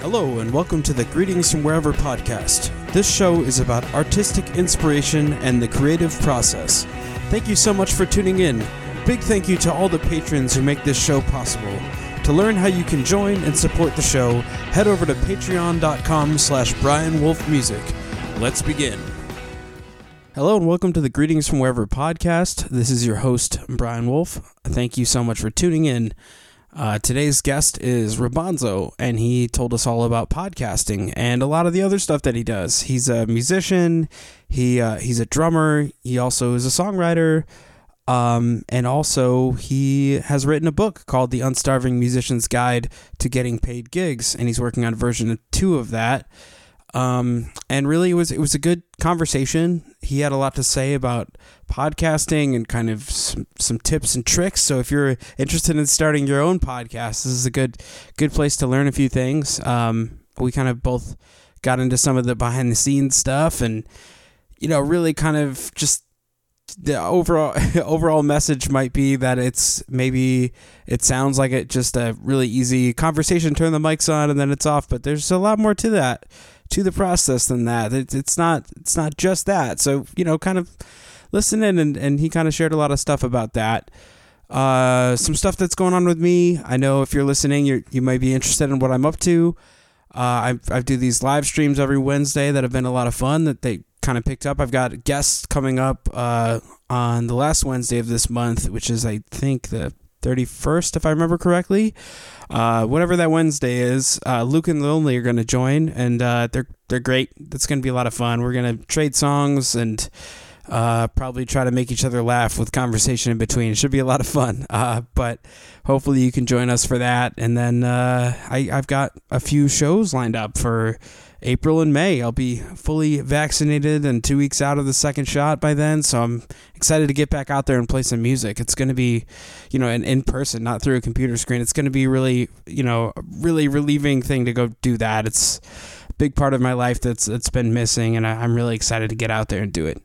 Hello, and welcome to the Greetings from Wherever podcast. This show is about artistic inspiration and the creative process. Thank you so much for tuning in. Big thank you to all the patrons who make this show possible. To learn how you can join and support the show, head over to patreon.com slash Brian Wolf Music. Let's begin. Hello and welcome to the Greetings from Wherever podcast. This is your host, Brian Wolf. Thank you so much for tuning in. Uh, today's guest is Robonzo, and he told us all about podcasting and a lot of the other stuff that he does. He's a musician, he uh, he's a drummer, he also is a songwriter, um, and also he has written a book called The Unstarving Musician's Guide to Getting Paid Gigs, and he's working on version two of that. Um, and really, it was it was a good conversation. He had a lot to say about podcasting and kind of some, some tips and tricks. So if you're interested in starting your own podcast, this is a good good place to learn a few things. Um, we kind of both got into some of the behind the scenes stuff, and you know, really kind of just the overall overall message might be that it's maybe it sounds like it just a really easy conversation turn the mics on and then it's off but there's a lot more to that to the process than that. It, it's not it's not just that. So you know kind of listen in and, and he kind of shared a lot of stuff about that. Uh, some stuff that's going on with me. I know if you're listening you you might be interested in what i'm up to. Uh, I, I do these live streams every Wednesday that have been a lot of fun that they kind of picked up. I've got guests coming up uh, on the last Wednesday of this month, which is, I think, the 31st, if I remember correctly. Uh, whatever that Wednesday is, uh, Luke and Lonely are going to join, and uh, they're they're great. That's going to be a lot of fun. We're going to trade songs and uh, probably try to make each other laugh with conversation in between. It should be a lot of fun. Uh, but hopefully you can join us for that. And then uh, I, I've got a few shows lined up for April and May. I'll be fully vaccinated and two weeks out of the second shot by then. So I'm excited to get back out there and play some music. It's going to be, you know, in, in person, not through a computer screen. It's going to be really, you know, a really relieving thing to go do that. It's a big part of my life that's that's been missing, and I, I'm really excited to get out there and do it.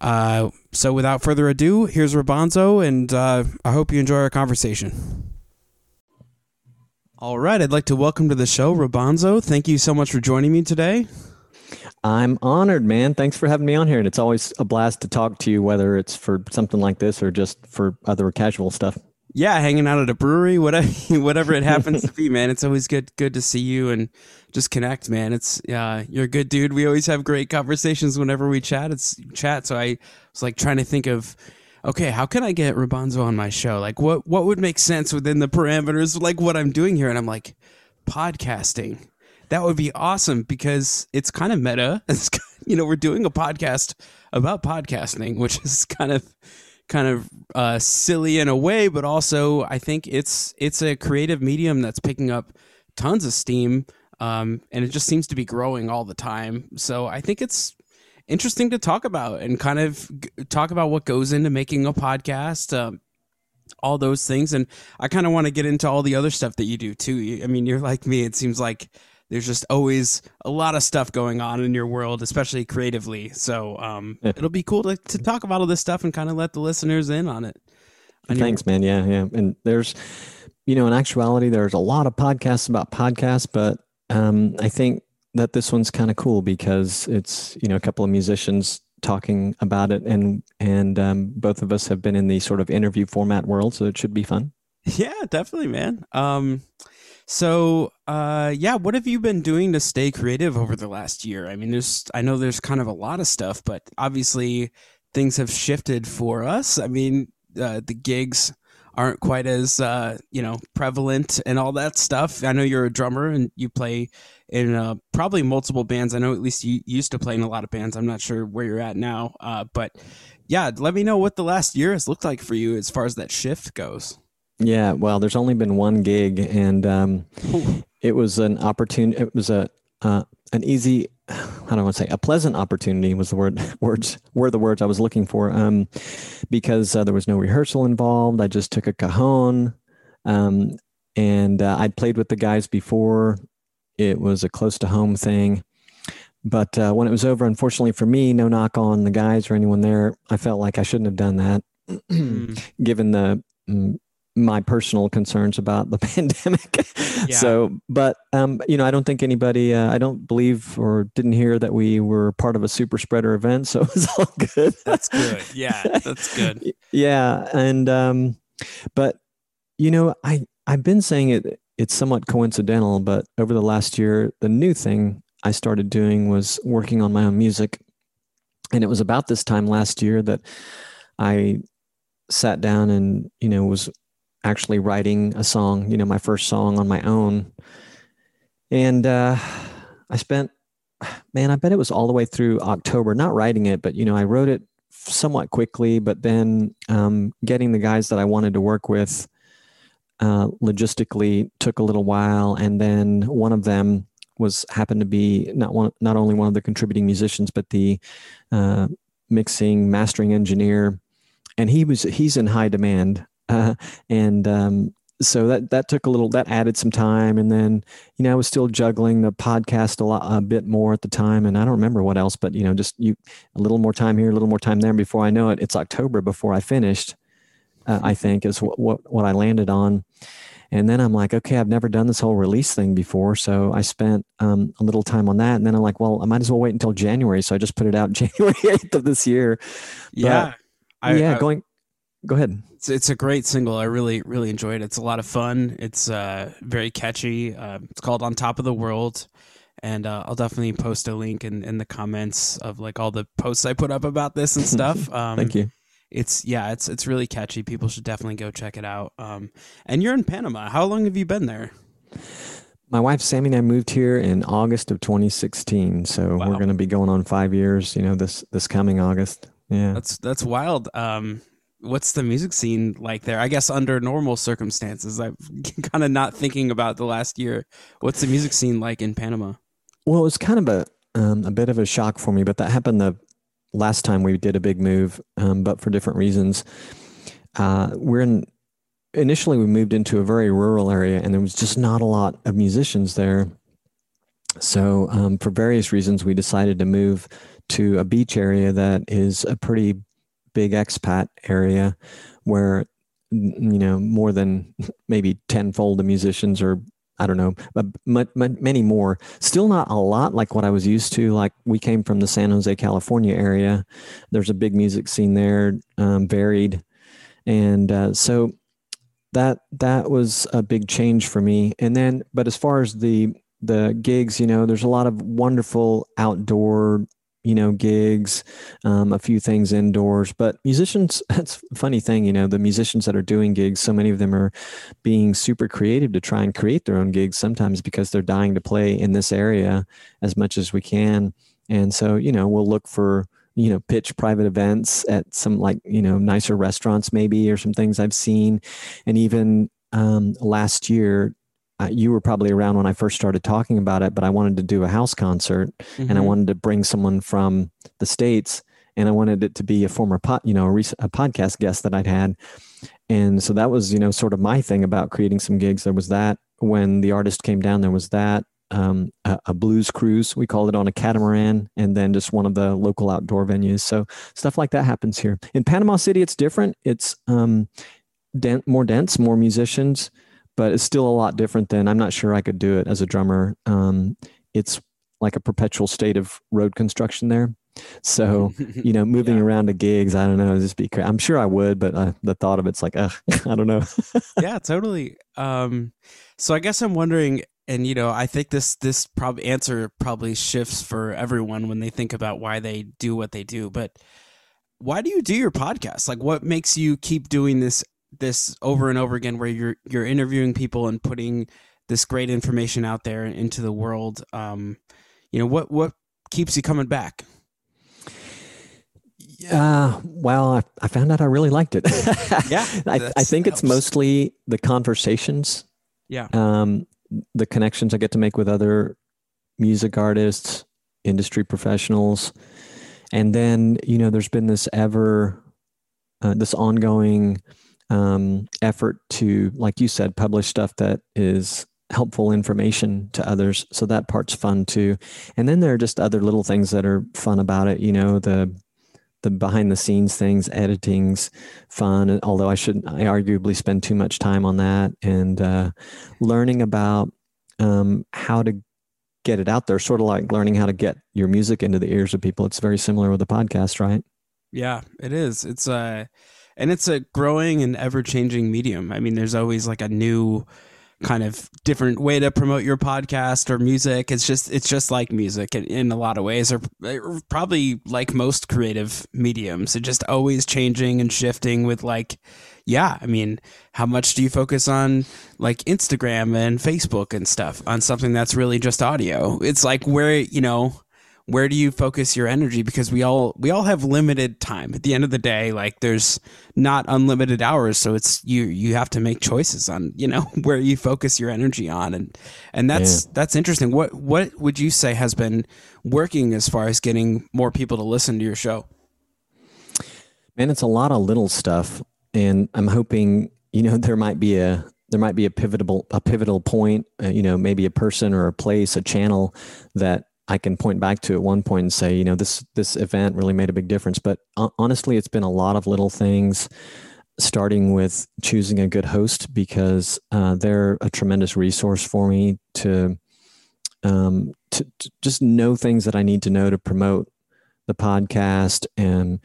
Uh, so without further ado, here's Robonzo, and uh, I hope you enjoy our conversation. All right, I'd like to welcome to the show Robonzo. Thank you so much for joining me today. I'm honored, man. Thanks for having me on here. And it's always a blast to talk to you, whether it's for something like this or just for other casual stuff. Yeah, hanging out at a brewery, whatever whatever it happens to be, man. It's always good good to see you and just connect, man. It's uh, you're a good dude. We always have great conversations whenever we chat. It's chat. So I was like trying to think of okay, how can I get Robonzo on my show? Like what what would make sense within the parameters like what I'm doing here? And I'm like, podcasting. That would be awesome because it's kind of meta. It's you know, we're doing a podcast about podcasting, which is kind of kind of uh, silly in a way, but also I think it's it's a creative medium that's picking up tons of steam, um, and it just seems to be growing all the time. So I think it's interesting to talk about and kind of g- talk about what goes into making a podcast. Um, all those things and i kind of want to get into all the other stuff that you do too i mean you're like me it seems like there's just always a lot of stuff going on in your world especially creatively so um, it'll be cool to, to talk about all this stuff and kind of let the listeners in on it on your- Thanks, man. Yeah, yeah. And there's, you know, in actuality, there's a lot of podcasts about podcasts, but um, I think that this one's kind of cool because it's, you know, a couple of musicians talking about it and and um, both of us have been in the sort of interview format world so it should be fun Yeah, definitely, man. Um, so, uh, yeah, what have you been doing to stay creative over the last year? I mean, there's, I know there's kind of a lot of stuff, but obviously things have shifted for us. I mean, uh, the gigs aren't quite as, uh, you know, prevalent and all that stuff. I know you're a drummer and you play in uh, probably multiple bands. I know at least you used to play in a lot of bands. I'm not sure where you're at now, uh, but yeah, let me know what the last year has looked like for you as far as that shift goes. yeah well there's only been one gig and um, it was an opportunity it was a uh, an easy how do I want to say a pleasant opportunity was the word words were the words I was looking for um, because uh, there was no rehearsal involved. I just took a cajon um, and uh, I'd played with the guys before. It was a close to home thing. But uh, when it was over, unfortunately for me, no knock on the guys or anyone there, I felt like I shouldn't have done that, Mm. given the mm, my personal concerns about the pandemic. Yeah. So, but um, you know, I don't think anybody, uh, I don't believe or didn't hear that we were part of a super spreader event, so it was all good. That's good. Yeah, that's good. yeah, and um, but you know, I I've been saying it. It's somewhat coincidental, but over the last year, the new thing I started doing was working on my own music, and it was about this time last year that I sat down and you know was actually writing a song, you know, my first song on my own. And uh, I spent, man, I bet it was all the way through October, not writing it, but, you know, I wrote it somewhat quickly, but then um, getting the guys that I wanted to work with uh, logistically took a little while. And then one of them was happened to be not one, not only one of the contributing musicians, but the uh, mixing, mastering engineer. And he was, he's in high demand uh, and um, so that that took a little that added some time. And then you know i was still juggling the podcast a lot a bit more at the time. And i don't remember what else but you know just you a little more time here a little more time there. Before i know it it's october before i finished uh, i think is what, what what i landed on. And then i'm like okay i've never done this whole release thing before. So i spent um, a little time on that. And then i'm like well i might as well wait until january. So i just put it out january 8th of this year. Yeah. I, yeah I, going go ahead it's, it's a great single. I really really enjoyed it. It's a lot of fun. It's uh, very catchy. Uh, it's called "On Top of the World," and uh, I'll definitely post a link in, in the comments of like all the posts I put up about this and stuff. Um, Thank you. It's yeah, it's it's really catchy. People should definitely go check it out. Um, and you're in Panama. How long have you been there? My wife Sammy and I moved here in August of 2016, so wow. we're going to be going on five years. You know, this this coming August. Yeah, that's that's wild. Um, what's the music scene like there? I guess under normal circumstances, I'm kind of not thinking about the last year. What's the music scene like in Panama? Well, it was kind of a um, a bit of a shock for me, but that happened the last time we did a big move, um, but for different reasons. Uh, we're in initially we moved into a very rural area, and there was just not a lot of musicians there. So, um, for various reasons, we decided to move to a beach area that is a pretty big expat area where you know more than maybe tenfold the musicians or I don't know, but many more. Still not a lot like what I was used to. Like we came from the San Jose, California area. There's a big music scene there, um, varied, and uh, so that that was a big change for me. And then, but as far as the the gigs, you know, there's a lot of wonderful outdoor you know, gigs, um, a few things indoors. But musicians, that's funny thing, you know, the musicians that are doing gigs, so many of them are being super creative to try and create their own gigs sometimes because they're dying to play in this area as much as we can. And so, you know, we'll look for, you know, pitch private events at some like, you know, nicer restaurants maybe or some things I've seen. And even um, last year, you were probably around when I first started talking about it, but I wanted to do a house concert mm-hmm. and I mm-hmm. wanted to bring someone from the States and I wanted it to be a former pot, you know, a, rec- a podcast guest that I'd had. And so that was, you know, sort of my thing about creating some gigs. There was that when the artist came down, there was that, um, a, a, blues cruise. We called it on a catamaran, and then just one of the local outdoor venues. So stuff like that happens here in Panama City. It's different. It's um, more dense, more musicians but it's still a lot different than I'm not sure I could do it as a drummer. Um, it's like a perpetual state of road construction there. So, you know, moving yeah. around to gigs, I don't know, just be, crazy. I'm sure I would, but uh, the thought of it's like, ugh, I don't know. yeah, totally. Um, so I guess I'm wondering, and you know, I think this, this probably answer probably shifts for everyone when they think about why they do what they do, but why do you do your podcast? Like what makes you keep doing this this over and over again where you're you're interviewing people and putting this great information out there into the world um, you know what what keeps you coming back uh, well, I, I found out I really liked it. yeah, I, I think it's mostly the conversations. Yeah. Um, the connections I get to make with other music artists, industry professionals, and then you know, there's been this ever, uh, this ongoing um, effort to, like you said, publish stuff that is helpful information to others. So that part's fun too. And then there are just other little things that are fun about it. You know, the the behind the scenes things, editing's fun. Although I should, I arguably spend too much time on that and uh, learning about um, how to get it out there. Sort of like learning how to get your music into the ears of people. It's very similar with a podcast, right? Yeah, it is. It's a, uh, and it's a growing and ever changing medium. I mean, there's always like a new kind of different way to promote your podcast or music. It's just it's just like music in, in a lot of ways, or, probably like most creative mediums. It's just always changing and shifting with like, yeah. I mean, how much do you focus on like Instagram and Facebook and stuff on something that's really just audio? It's like where you know where do you focus your energy? Because we all we all have limited time. At the end of the day like there's not unlimited hours so it's you you have to make choices on you know where you focus your energy on. And and that's yeah. that's interesting. What what would you say has been working as far as getting more people to listen to your show? Man it's a lot of little stuff and i'm hoping you know there might be a there might be a pivotal a pivotal point uh, you know maybe a person or a place a channel that I can point back to at one point and say, you know, this this event really made a big difference. But honestly, it's been a lot of little things, starting with choosing a good host because uh, they're a tremendous resource for me to, um, to, to just know things that I need to know to promote the podcast and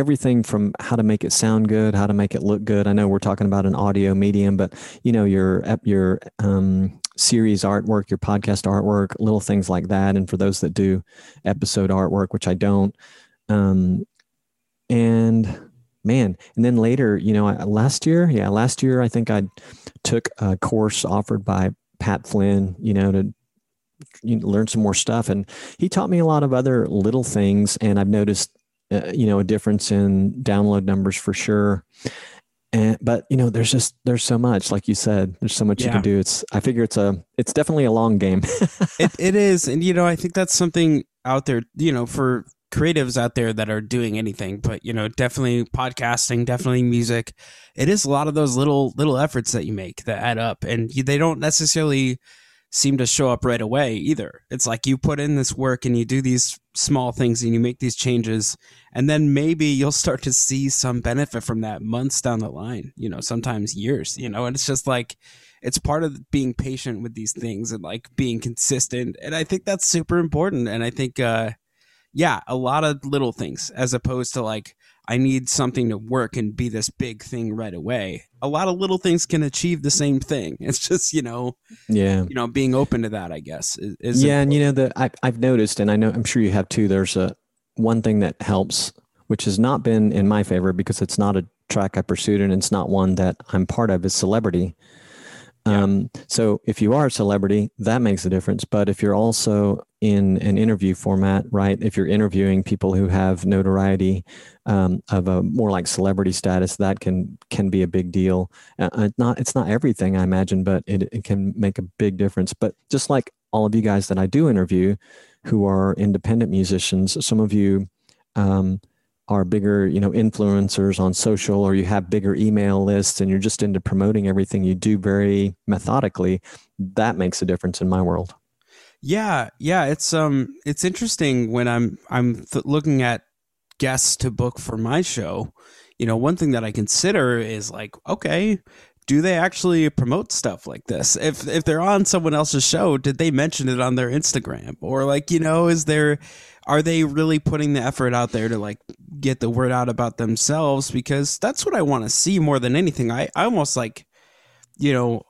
everything from how to make it sound good, how to make it look good. I know we're talking about an audio medium, but you know your your um, series artwork, your podcast artwork, little things like that. And for those that do episode artwork, which I don't, um, and man, and then later, you know, last year, yeah, last year I think I took a course offered by Pat Flynn, you know, to you learn some more stuff, and he taught me a lot of other little things, and I've noticed, uh, you know, a difference in download numbers for sure. And but you know there's just there's so much like you said there's so much yeah. you can do. It's i figure it's a it's definitely a long game. It, it is. And you know i think that's something out there you know for creatives out there that are doing anything but you know definitely podcasting definitely music. It is a lot of those little little efforts that you make that add up. And you, they don't necessarily seem to show up right away either. It's like you put in this work and you do these small things and you make these changes and then maybe you'll start to see some benefit from that months down the line, you know, sometimes years, you know, and it's just like it's part of being patient with these things and like being consistent. And I think that's super important and I think uh yeah, a lot of little things as opposed to like I need something to work and be this big thing right away. A lot of little things can achieve the same thing. It's just you know, yeah, you know, being open to that. I guess is, is yeah, and you know that I, I've noticed, and I know I'm sure you have too. There's a one thing that helps, which has not been in my favor because it's not a track I pursued and it's not one that I'm part of. Is celebrity. Um, so if you are a celebrity, that makes a difference. But if you're also in an interview format, right? If you're interviewing people who have notoriety um, of a more like celebrity status, that can can be a big deal. Uh, uh, not it's not everything I imagine, but it, it can make a big difference. But just like all of you guys that I do interview, who are independent musicians, some of you um, are bigger, you know, influencers on social, or you have bigger email lists, and you're just into promoting everything you do very methodically. That makes a difference in my world. Yeah, yeah, it's um it's interesting when I'm I'm th- looking at guests to book for my show. You know, one thing that I consider is like, okay, do they actually promote stuff like this? If if they're on someone else's show, did they mention it on their Instagram? Or like, you know, is there are they really putting the effort out there to like get the word out about themselves because that's what I want to see more than anything. I I almost like you know,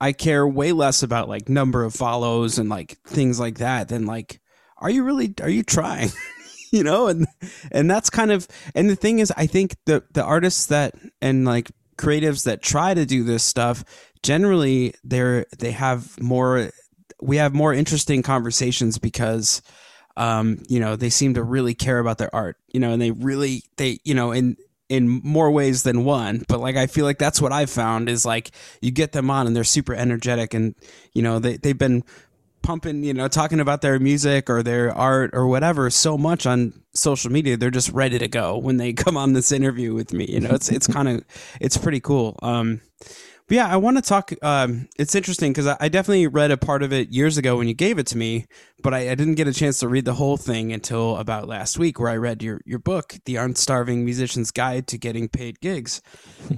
I care way less about like number of follows and like things like that than like, are you really, are you trying? you know, and, and that's kind of, and the thing is, I think the, the artists that, and like creatives that try to do this stuff, generally they're, they have more, we have more interesting conversations because, um, you know, they seem to really care about their art, you know, and they really, they, you know, in in more ways than one. But like i feel like that's what i've found is like you get them on and they're super energetic and you know they, they've been pumping you know talking about their music or their art or whatever so much on social media they're just ready to go when they come on this interview with me you know? It's it's kind of it's pretty cool. Um But yeah, I want to talk. Um, it's interesting because I, I, definitely read a part of it years ago when you gave it to me, but I, I, didn't get a chance to read the whole thing until about last week, where I read your your book, "The Unstarving Musician's Guide to Getting Paid Gigs."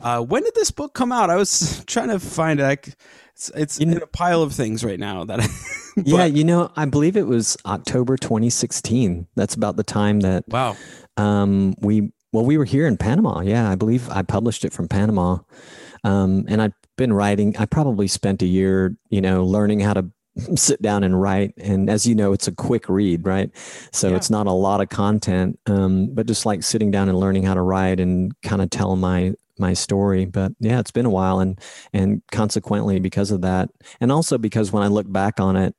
Uh, when did this book come out? I was trying to find it. It's, it's in a pile of things right now that. I, yeah, you know, I believe it was October 2016. That's about the time that. Wow. Um, we well, we were here in Panama. Yeah, I believe I published it from Panama. Um, and I've been writing. I probably spent a year, you know, learning how to sit down and write. And as you know, it's a quick read, right? So yeah. it's not a lot of content, um, but just like sitting down and learning how to write and kind of tell my my story. But yeah, it's been a while, and and consequently because of that, and also because when I look back on it,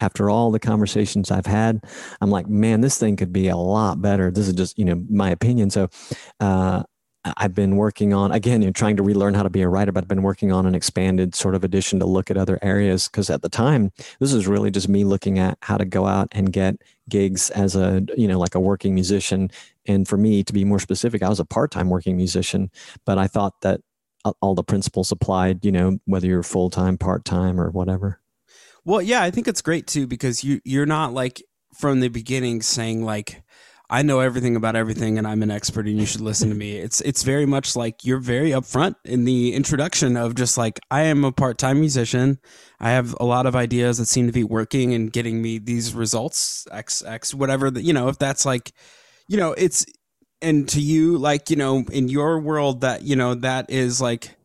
after all the conversations I've had, I'm like, man, this thing could be a lot better. This is just, you know, my opinion. So, uh, I've been working on again, you know, trying to relearn how to be a writer, but I've been working on an expanded sort of edition to look at other areas because at the time, this is really just me looking at how to go out and get gigs as a you know like a working musician. And for me, to be more specific, I was a part-time working musician, but I thought that all the principles applied, you know, whether you're full-time, part-time, or whatever. Well, yeah, I think it's great too because you you're not like from the beginning saying like I know everything about everything and I'm an expert and you should listen to me. It's it's very much like you're very upfront in the introduction of just like I am a part-time musician. I have a lot of ideas that seem to be working and getting me these results x x whatever that you know if that's like you know it's and to you like you know in your world that you know that is like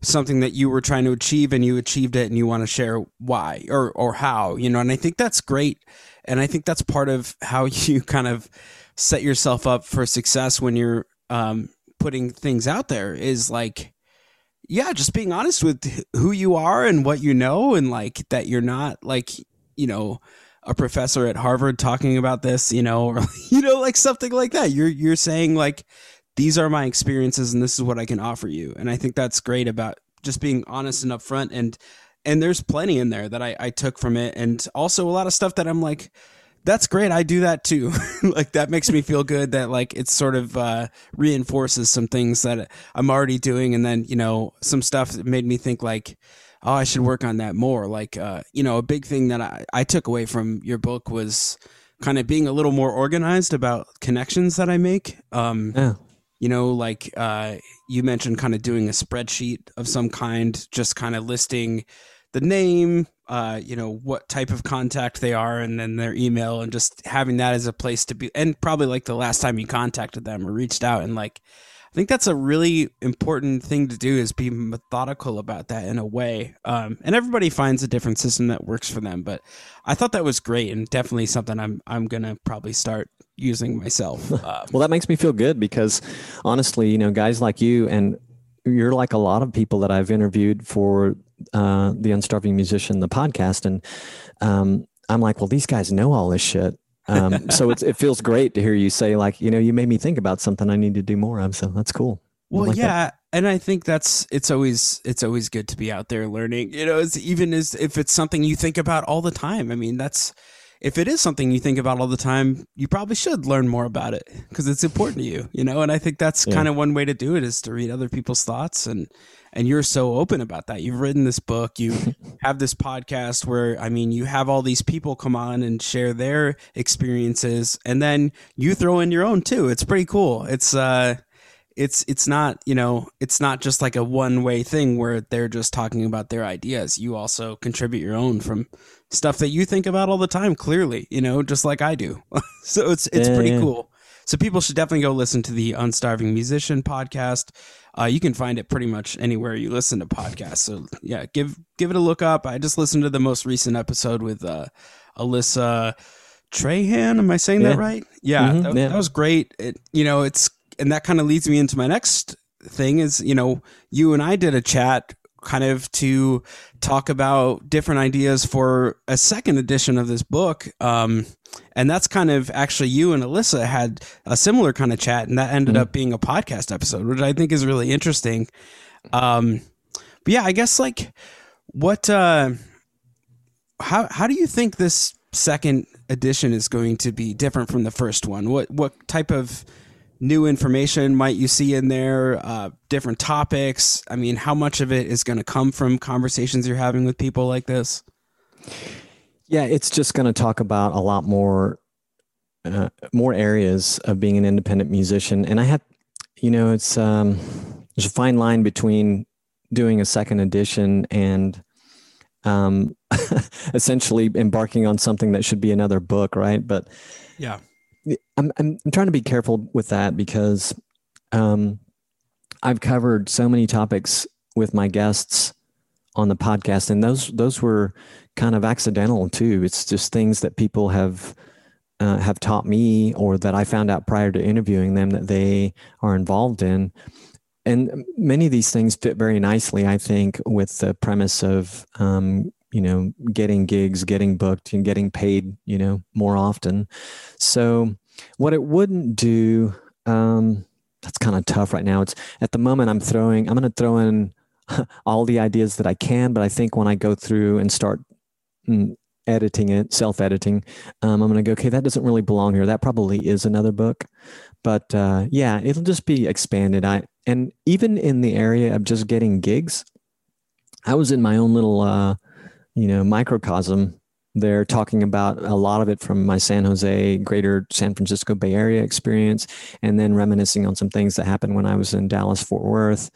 something that you were trying to achieve and you achieved it and you want to share why or or how you know and i think that's great and i think that's part of how you kind of set yourself up for success when you're um, putting things out there is like yeah just being honest with who you are and what you know and like that you're not like you know a professor at harvard talking about this you know or you know like something like that you're you're saying like these are my experiences and this is what I can offer you. And I think that's great about just being honest and upfront and and there's plenty in there that I, I took from it and also a lot of stuff that I'm like that's great. I do that too. Like that makes me feel good that like it sort of uh, reinforces some things that I'm already doing. And then you know some stuff that made me think like oh I should work on that more. Like uh, you know a big thing that I, I took away from your book was kind of being a little more organized about connections that I make. Um, yeah. you know like uh, you mentioned kind of doing a spreadsheet of some kind just kind of listing the name uh, you know what type of contact they are and then their email and just having that as a place to be and probably like the last time you contacted them or reached out and like I think that's a really important thing to do is be methodical about that in a way. Um, and everybody finds a different system that works for them. But I thought that was great and definitely something I'm I'm gonna probably start using myself. Um, well, that makes me feel good because honestly, you know, guys like you and you're like a lot of people that I've interviewed for uh, the Unstarving Musician, the podcast, and um, I'm like, well, these guys know all this shit. Um, so it feels great to hear you say like, you know, you made me think about something I need to do more of. So that's cool. Well, like yeah, that. and I think that's it's always it's always good to be out there learning. You know, it's even as if it's something you think about all the time. I mean, that's if it is something you think about all the time, you probably should learn more about it because it's important to you, you know. And I think that's yeah. kind of one way to do it is to read other people's thoughts and and you're so open about that. You've written this book, you have this podcast where I mean, you have all these people come on and share their experiences and then you throw in your own too. It's pretty cool. It's uh it's it's not you know it's not just like a one way thing where they're just talking about their ideas. You also contribute your own from stuff that you think about all the time clearly you know just like i do. So it's it's yeah, pretty yeah. cool. So people should definitely go listen to the unstarving musician podcast. Uh, you can find it pretty much anywhere you listen to podcasts. So yeah give give it a look up. I just listened to the most recent episode with uh, alyssa trahan. Am i saying yeah. that right? Yeah, mm-hmm, that, that was great. It, you know it's and that kind of leads me into my next thing is you know you and I did a chat kind of to talk about different ideas for a second edition of this book um, and that's kind of actually you and Alyssa had a similar kind of chat and that ended mm-hmm. up being a podcast episode which I think is really interesting um, but yeah I guess like what uh, how how do you think this second edition is going to be different from the first one what what type of new information might you see in there? Uh, different topics. I mean, how much of it is going to come from conversations you're having with people like this? Yeah, it's just going to talk about a lot more, uh, more areas of being an independent musician. And I had, you know, it's um, there's a fine line between doing a second edition and um, essentially embarking on something that should be another book, right? But yeah, I'm, I'm, I'm trying to be careful with that because um, I've covered so many topics with my guests on the podcast, and those those were kind of accidental too. It's just things that people have uh, have taught me, or that I found out prior to interviewing them that they are involved in. And many of these things fit very nicely, I think, with the premise of um, you know getting gigs getting booked and getting paid you know more often. So what it wouldn't do um that's kind of tough right now. It's at the moment i'm throwing i'm going to throw in all the ideas that i can but i think when i go through and start mm, editing it self editing um, i'm going to go okay that doesn't really belong here. That probably is another book. But uh, yeah it'll just be expanded. I and even in the area of just getting gigs i was in my own little uh, you know microcosm they're talking about a lot of it from my San Jose, greater San Francisco Bay Area experience, and then reminiscing on some things that happened when I was in Dallas, Fort Worth.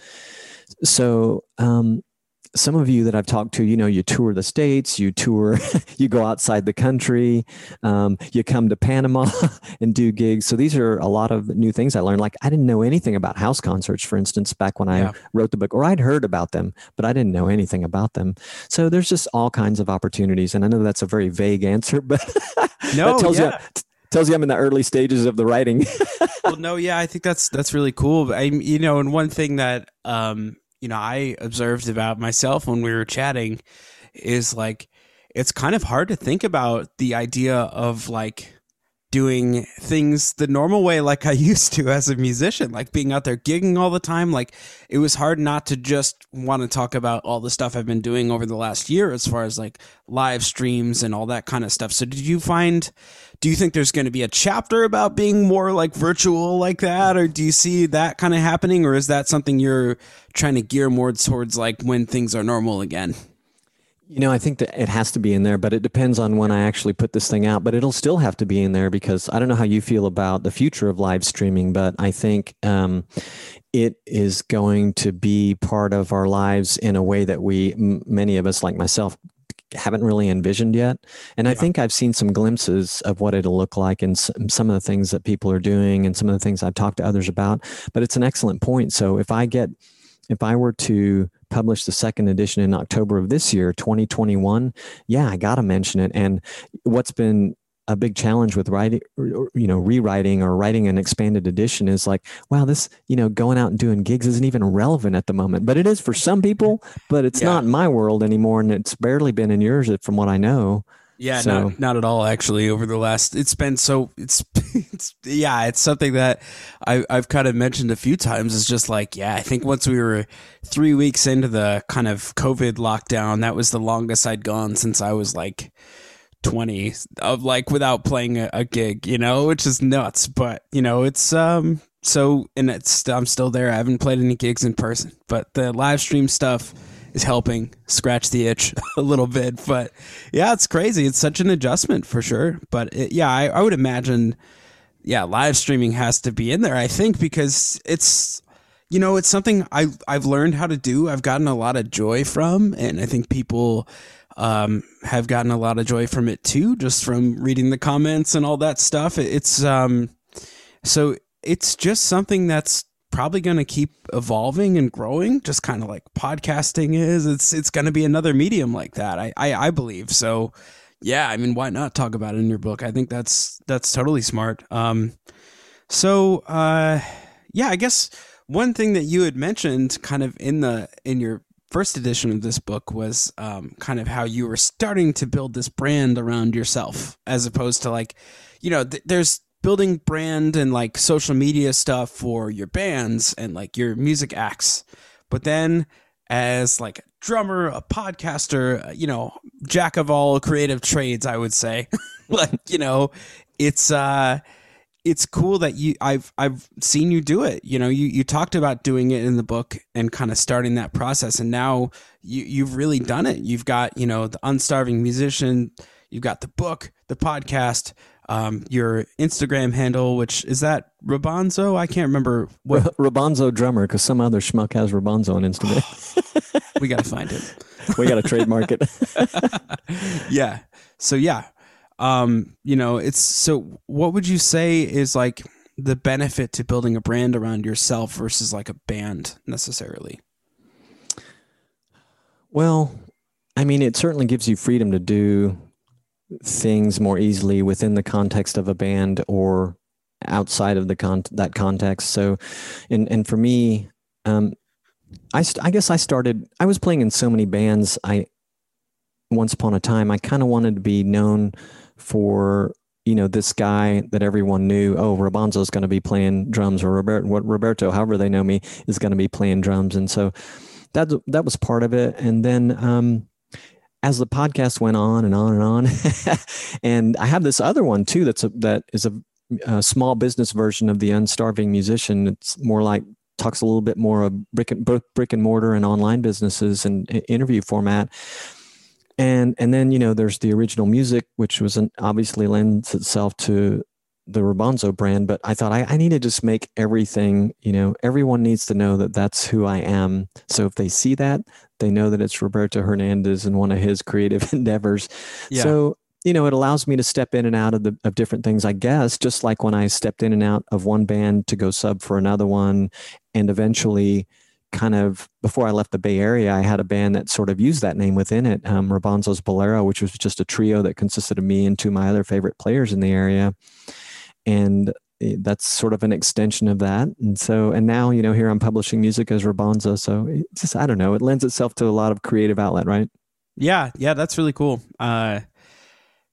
So, um, some of you that I've talked to, you know, you tour the states, you tour, you go outside the country, um, you come to Panama and do gigs. So these are a lot of new things I learned. Like I didn't know anything about house concerts, for instance, back when yeah. I wrote the book, or I'd heard about them, but I didn't know anything about them. So there's just all kinds of opportunities, and I know that's a very vague answer, but no, tells yeah. you tells you I'm in the early stages of the writing. well, no, yeah, I think that's that's really cool. I, you know, and one thing that um, you know I observed about myself when we were chatting is like it's kind of hard to think about the idea of like doing things the normal way like I used to as a musician, like being out there gigging all the time. Like it was hard not to just want to talk about all the stuff I've been doing over the last year as far as like live streams and all that kind of stuff. So did you find do you think there's going to be a chapter about being more like virtual like that or do you see that kind of happening or is that something you're trying to gear more towards like when things are normal again? You know, I think that it has to be in there, but it depends on when I actually put this thing out. But it'll still have to be in there because I don't know how you feel about the future of live streaming, but I think um, it is going to be part of our lives in a way that we, m- many of us, like myself, haven't really envisioned yet. And yeah. I think I've seen some glimpses of what it'll look like and some of the things that people are doing and some of the things I've talked to others about. But it's an excellent point. So if I get, if I were to publish the second edition in October of this year, 2021, yeah, I got to mention it. And what's been a big challenge with writing, you know, rewriting or writing an expanded edition is like, wow, this, you know, going out and doing gigs isn't even relevant at the moment. But it is for some people, but it's yeah. not in my world anymore. And it's barely been in yours, from what I know. Yeah, so. not not at all. Actually, over the last, it's been so it's, it's yeah, it's something that I I've kind of mentioned a few times. It's just like yeah, I think once we were three weeks into the kind of COVID lockdown, that was the longest I'd gone since I was like twenty of like without playing a, a gig, you know, which is nuts. But you know, it's um so and it's I'm still there. I haven't played any gigs in person, but the live stream stuff is helping scratch the itch a little bit. But yeah, it's crazy. It's such an adjustment for sure. But it, yeah, I, I would imagine, yeah, live streaming has to be in there. I think because it's you know it's something I I've learned how to do. I've gotten a lot of joy from, and I think people um, have gotten a lot of joy from it too, just from reading the comments and all that stuff. It's um, so it's just something that's probably going to keep evolving and growing just kind of like podcasting is. It's it's going to be another medium like that I, I i believe. So yeah i mean why not talk about it in your book? I think that's that's totally smart. Um so uh yeah i guess one thing that you had mentioned kind of in the in your first edition of this book was um, kind of how you were starting to build this brand around yourself as opposed to like you know th- there's building brand and like social media stuff for your bands and like your music acts. But then as like a drummer, a podcaster, uh, you know, jack of all creative trades, I would say. like, you know, it's uh it's cool that you I've I've seen you do it. You know, you you talked about doing it in the book and kind of starting that process and now you you've really done it. You've got, you know, the unstarving musician, you've got the book, the podcast, um, your Instagram handle, which is that Robonzo? I can't remember what Robonzo drummer because some other schmuck has Robonzo on Instagram. we got to find it. we got to trademark it. yeah. So yeah, um, you know, it's so what would you say is like the benefit to building a brand around yourself versus like a band necessarily? Well, I mean, it certainly gives you freedom to do things more easily within the context of a band or outside of the con- that context. So, and and for me, um, I st- I guess I started. I was playing in so many bands. I once upon a time, I kind of wanted to be known for you know this guy that everyone knew. Oh, Robonzo's going to be playing drums, or Roberto, however they know me, is going to be playing drums, and so that that was part of it. And then um, as the podcast went on and on and on, and I have this other one too. That's a, that is a, a small business version of the Unstarving Musician. It's more like talks a little bit more of brick and both brick and mortar and online businesses and interview format and and then you know there's the original music which was an, obviously lends itself to the Robonzo brand but I thought I, I need to just make everything you know everyone needs to know that that's who I am so if they see that they know that it's Roberto Hernandez and one of his creative endeavors yeah. so you know it allows me to step in and out of the of different things I guess just like when I stepped in and out of one band to go sub for another one and eventually kind of before I left the Bay Area, I had a band that sort of used that name within it, um, Robonzo's Bolero, which was just a trio that consisted of me and two of my other favorite players in the area, and eh, that's sort of an extension of that. And so, and now you know, here I'm publishing music as Robonzo, so it's just I don't know, it lends itself to a lot of creative outlet, right? Yeah, yeah, that's really cool. Uh,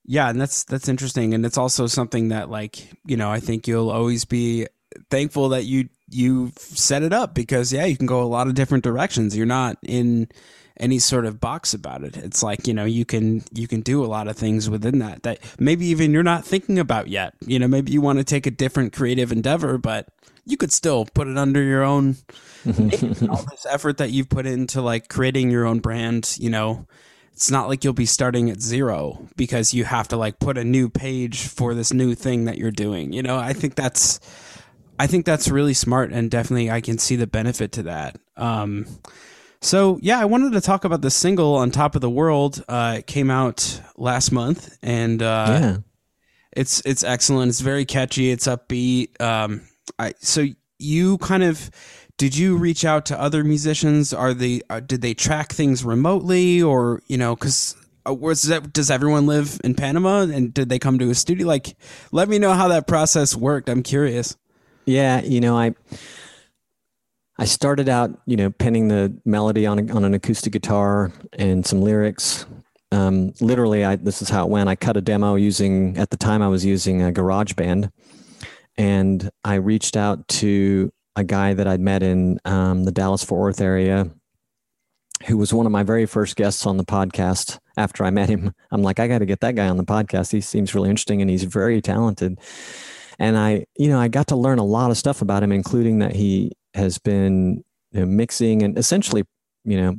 yeah, and that's that's interesting, and it's also something that like you know I think you'll always be thankful that you you set it up because yeah, you can go a lot of different directions. You're not in any sort of box about it. It's like, you know, you can you can do a lot of things within that that maybe even you're not thinking about yet. You know, maybe you want to take a different creative endeavor, but you could still put it under your own all this effort that you've put into like creating your own brand, you know, it's not like you'll be starting at zero because you have to like put a new page for this new thing that you're doing. You know, I think that's I think that's really smart, and definitely I can see the benefit to that. Um, so yeah, I wanted to talk about the single "On Top of the World." Uh, it came out last month, and uh, yeah. it's it's excellent. It's very catchy. It's upbeat. Um, I so you kind of did you reach out to other musicians? Are they uh, did they track things remotely, or you know, because uh, was that does everyone live in Panama, and did they come to a studio? Like, let me know how that process worked. I'm curious. Yeah, you know, I I started out, you know, penning the melody on a, on an acoustic guitar and some lyrics. Um, literally, I this is how it went. I cut a demo using at the time I was using a GarageBand, and I reached out to a guy that I'd met in um, the Dallas Fort Worth area, who was one of my very first guests on the podcast. After I met him, I'm like, I got to get that guy on the podcast. He seems really interesting, and he's very talented and I, you know, I got to learn a lot of stuff about him, including that he has been you know, mixing and essentially, you know,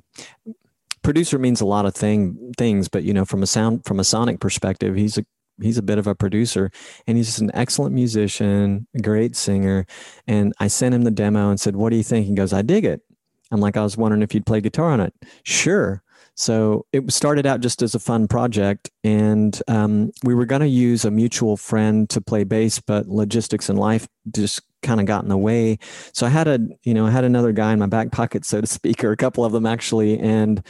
producer means a lot of thing things, but you know, from a sound from a sonic perspective, he's a he's a bit of a producer and he's just an excellent musician, great singer. And I sent him the demo and said, What do you think? He goes, I dig it. I'm like, I was wondering if you'd play guitar on it. Sure. So it started out just as a fun project, and um, we were going to use a mutual friend to play bass, but logistics and life just kind of got in the way. So I had a, you know, I had another guy in my back pocket, so to speak, or a couple of them actually, and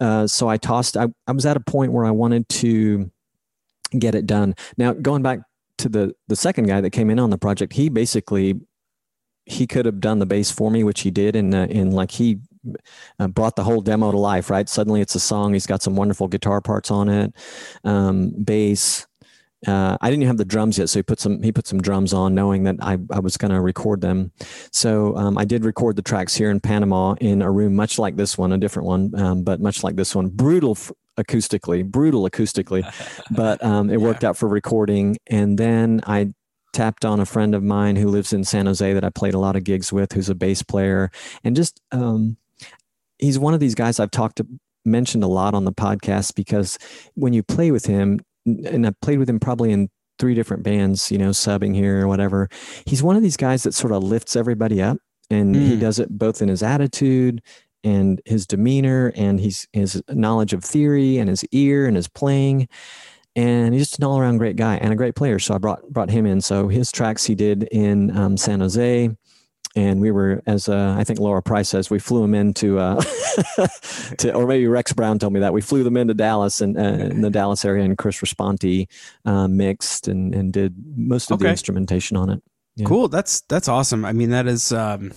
uh, so I tossed. I, I was at a point where I wanted to get it done. Now going back to the the second guy that came in on the project, he basically he could have done the bass for me, which he did, and uh, and like he brought the whole demo to life, right? Suddenly it's a song. He's got some wonderful guitar parts on it, um, bass. Uh, I didn't have the drums yet, so he put some he put some drums on, knowing that I, I was going to record them. So um, I did record the tracks here in Panama in a room much like this one, a different one, um, but much like this one. Brutal f- acoustically, brutal acoustically, but um, it yeah. worked out for recording. And then I tapped on a friend of mine who lives in San Jose that I played a lot of gigs with, who's a bass player, and just um, he's one of these guys I've talked to mentioned a lot on the podcast because when you play with him, and I played with him probably in three different bands, you know, subbing here or whatever. He's one of these guys that sort of lifts everybody up, and mm. he does it both in his attitude and his demeanor and his his knowledge of theory and his ear and his playing and he's just an all-around great guy and a great player so i brought brought him in so his tracks he did in um, san jose and we were as uh, i think laura price says we flew him into uh, to or maybe rex brown told me that we flew them into dallas and uh, in the dallas area and chris responti uh, mixed and and did most of okay. the instrumentation on it yeah. cool that's that's awesome i mean that is um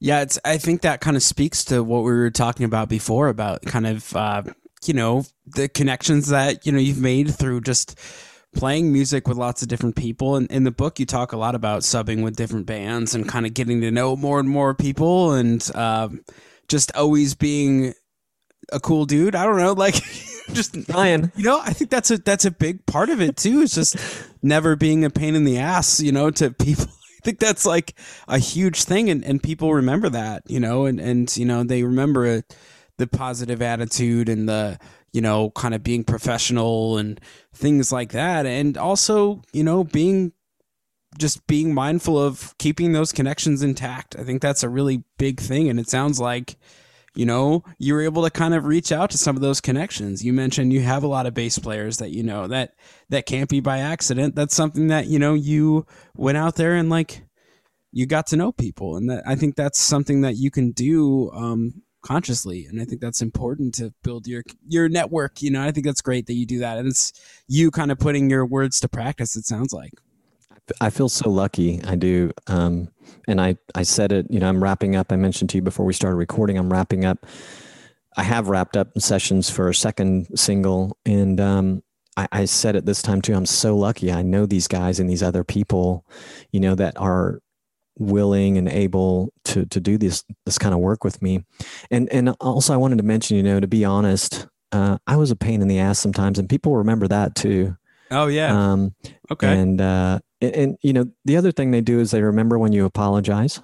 yeah it's i think that kind of speaks to what we were talking about before about kind of uh you know the connections that you know you've made through just playing music with lots of different people. And in the book you talk a lot about subbing with different bands and kind of getting to know more and more people and um, just always being a cool dude. I don't know like just Ryan. you know i think that's a that's a big part of it too it's just never being a pain in the ass you know to people. I think that's like a huge thing and, and people remember that you know and and you know they remember it the positive attitude and the you know kind of being professional and things like that. And also you know being just being mindful of keeping those connections intact. I think that's a really big thing. And it sounds like you know you were able to kind of reach out to some of those connections. You mentioned you have a lot of bass players that you know that that can't be by accident. That's something that you know you went out there and like you got to know people. And that i think that's something that you can do um, consciously and i think that's important to build your your network you know i think that's great that you do that and it's you kind of putting your words to practice it sounds like i feel so lucky i do um, and i i said it you know i'm wrapping up i mentioned to you before we started recording i'm wrapping up i have wrapped up sessions for a second single and um, I, I said it this time too. I'm so lucky. I know these guys and these other people, you know, that are willing and able to to do this this kind of work with me. And and also i wanted to mention you know to be honest uh, i was a pain in the ass sometimes and people remember that too. Oh yeah. Um okay. and uh and, and, you know the other thing they do is they remember when you apologize.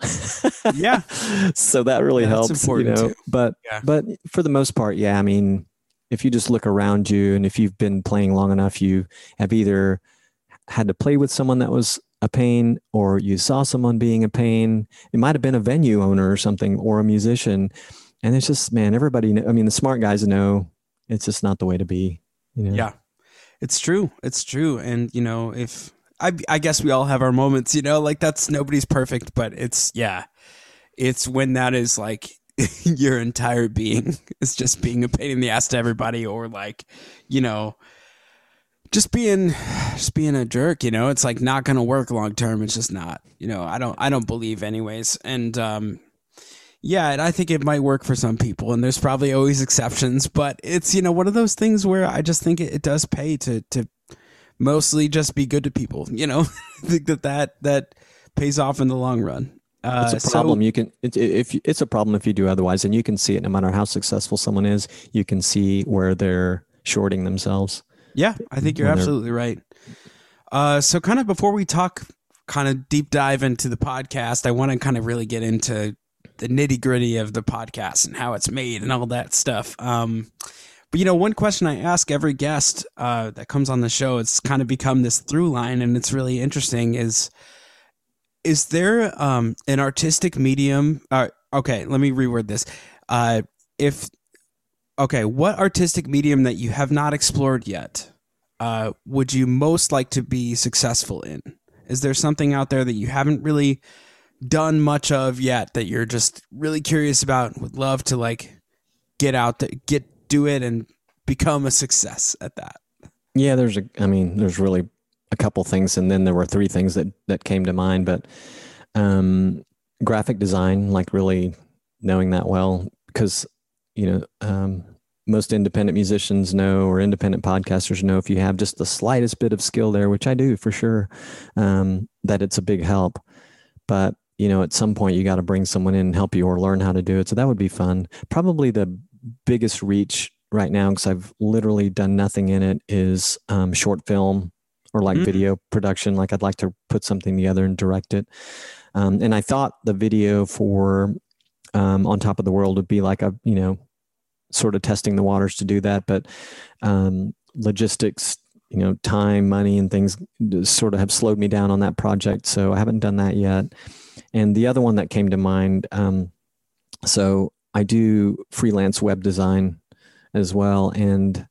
Yeah. So that really yeah, helps you know too. but yeah. but for the most part yeah i mean if you just look around you and if you've been playing long enough you have either had to play with someone that was a pain or you saw someone being a pain. It might have been a venue owner or something or a musician. And it's just, man, everybody, I mean, the smart guys know it's just not the way to be. You know? Yeah, it's true. It's true. And, you know, if I, I guess we all have our moments, you know, like that's nobody's perfect, but it's, yeah, it's when that is like your entire being is just being a pain in the ass to everybody or like, you know, just being just being a jerk you know it's like not gonna work long term it's just not you know i don't i don't believe anyways and um yeah and i think it might work for some people and there's probably always exceptions but it's you know one of those things where i just think it, it does pay to to mostly just be good to people you know i think that that that pays off in the long run uh, it's a problem. So, you can it, if it's a problem if you do otherwise, and you can see it no matter how successful someone is. You can see where they're shorting themselves. Yeah, I think you're absolutely right. Uh, so, kind of before we talk, kind of deep dive into the podcast, I want to kind of really get into the nitty gritty of the podcast and how it's made and all that stuff. Um, but you know, one question I ask every guest uh, that comes on the show, it's kind of become this through line, and it's really interesting. Is is there um, an artistic medium? Uh, okay, let me reword this. Uh, if okay, what artistic medium that you have not explored yet uh, would you most like to be successful in? Is there something out there that you haven't really done much of yet that you're just really curious about? Would love to like get out there, get do it, and become a success at that. Yeah, there's a. I mean, there's really a couple things, and then there were three things that that came to mind. But um, graphic design, like really knowing that well, because you know, um, most independent musicians know or independent podcasters know if you have just the slightest bit of skill there, which I do for sure, um, that it's a big help. But you know, at some point you got to bring someone in and help you or learn how to do it. So that would be fun. Probably the biggest reach right now, because I've literally done nothing in it, is um, short film or like mm-hmm. video production. Like I'd like to put something together and direct it. Um, and I thought the video for um, on top of the world would be like a you know sort of testing the waters to do that, but um, logistics, you know, time, money, and things sort of have slowed me down on that project. So I haven't done that yet. And the other one that came to mind, um, so I do freelance web design as well, and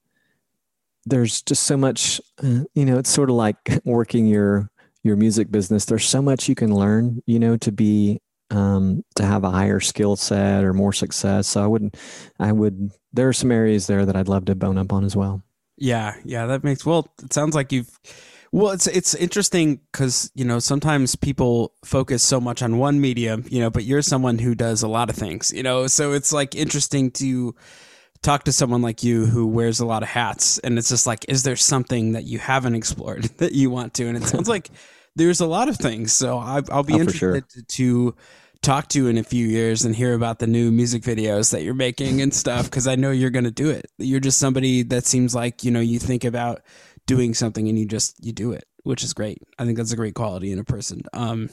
there's just so much, uh, you know, it's sort of like working your your music business. There's so much you can learn, you know, to be um, to have a higher skill set or more success. So I wouldn't, I would. There are some areas there that I'd love to bone up on as well. Yeah, yeah, that makes well. It sounds like you've. Well, it's it's interesting because you know sometimes people focus so much on one medium, you know, but you're someone who does a lot of things, you know. So it's like interesting to talk to someone like you who wears a lot of hats, and it's just like, is there something that you haven't explored that you want to? And it sounds like there's a lot of things. So I, will be oh, interested sure. to, to talk to you in a few years and hear about the new music videos that you're making and stuff because I know you're going to do it. You're just somebody that seems like, you know, you think about doing something and you just you do it, which is great. I think that's a great quality in a person. Um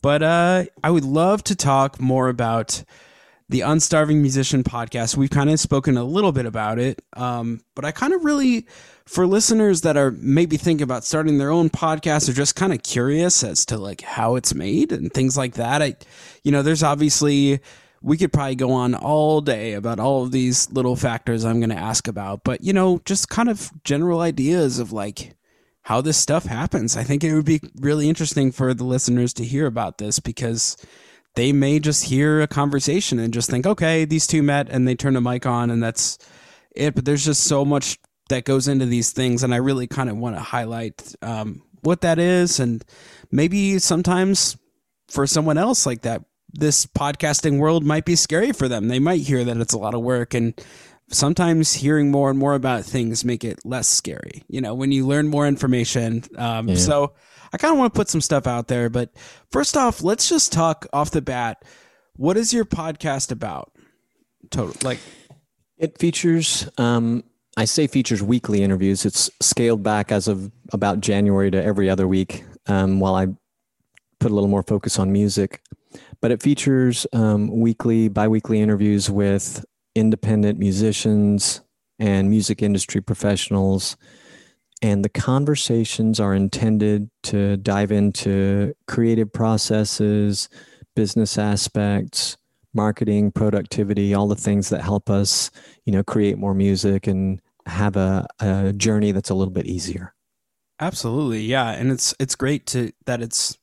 but uh I would love to talk more about the Unstarving Musician podcast. We've kind of spoken a little bit about it, um, but I kind of really, for listeners that are maybe thinking about starting their own podcast or just kind of curious as to like how it's made and things like that. I, you know, there's obviously we could probably go on all day about all of these little factors I'm going to ask about, but you know, just kind of general ideas of like how this stuff happens. I think it would be really interesting for the listeners to hear about this because they may just hear a conversation and just think, okay, these two met and they turn a mic on and that's it. But there's just so much that goes into these things. And I really kind of want to highlight um, what that is. And maybe sometimes for someone else like that, this podcasting world might be scary for them. They might hear that it's a lot of work and sometimes hearing more and more about things make it less scary, you know, when you learn more information. Um, yeah. So, I kind of want to put some stuff out there, but first off, let's just talk off the bat. What is your podcast about? Total like it features um I say features weekly interviews. It's scaled back as of about January to every other week um, while I put a little more focus on music. But it features um, weekly, biweekly interviews with independent musicians and music industry professionals and the conversations are intended to dive into creative processes, business aspects, marketing, productivity, all the things that help us, you know, create more music and have a, a journey that's a little bit easier. Absolutely. Yeah. And it's it's great to that it's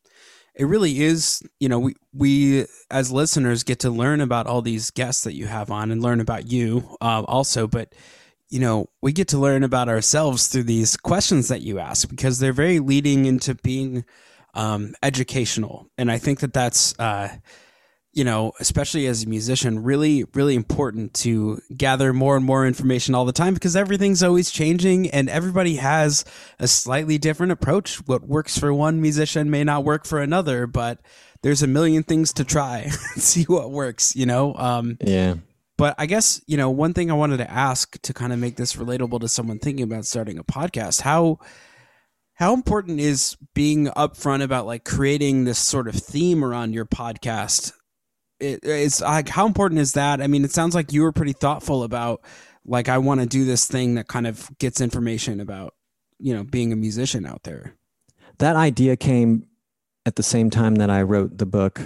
it really is, you know, we we as listeners get to learn about all these guests that you have on and learn about you uh, also, but you know, we get to learn about ourselves through these questions that you ask because they're very leading into being um, educational. And I think that that's, uh, you know, especially as a musician, really, really important to gather more and more information all the time because everything's always changing and everybody has a slightly different approach. What works for one musician may not work for another, but there's a million things to try and see what works, you know? Um, yeah. But I guess, you know, one thing I wanted to ask to kind of make this relatable to someone thinking about starting a podcast, how how important is being upfront about like creating this sort of theme around your podcast? It, it's like how important is that? I mean, it sounds like you were pretty thoughtful about like I want to do this thing that kind of gets information about, you know, being a musician out there. That idea came at the same time that I wrote the book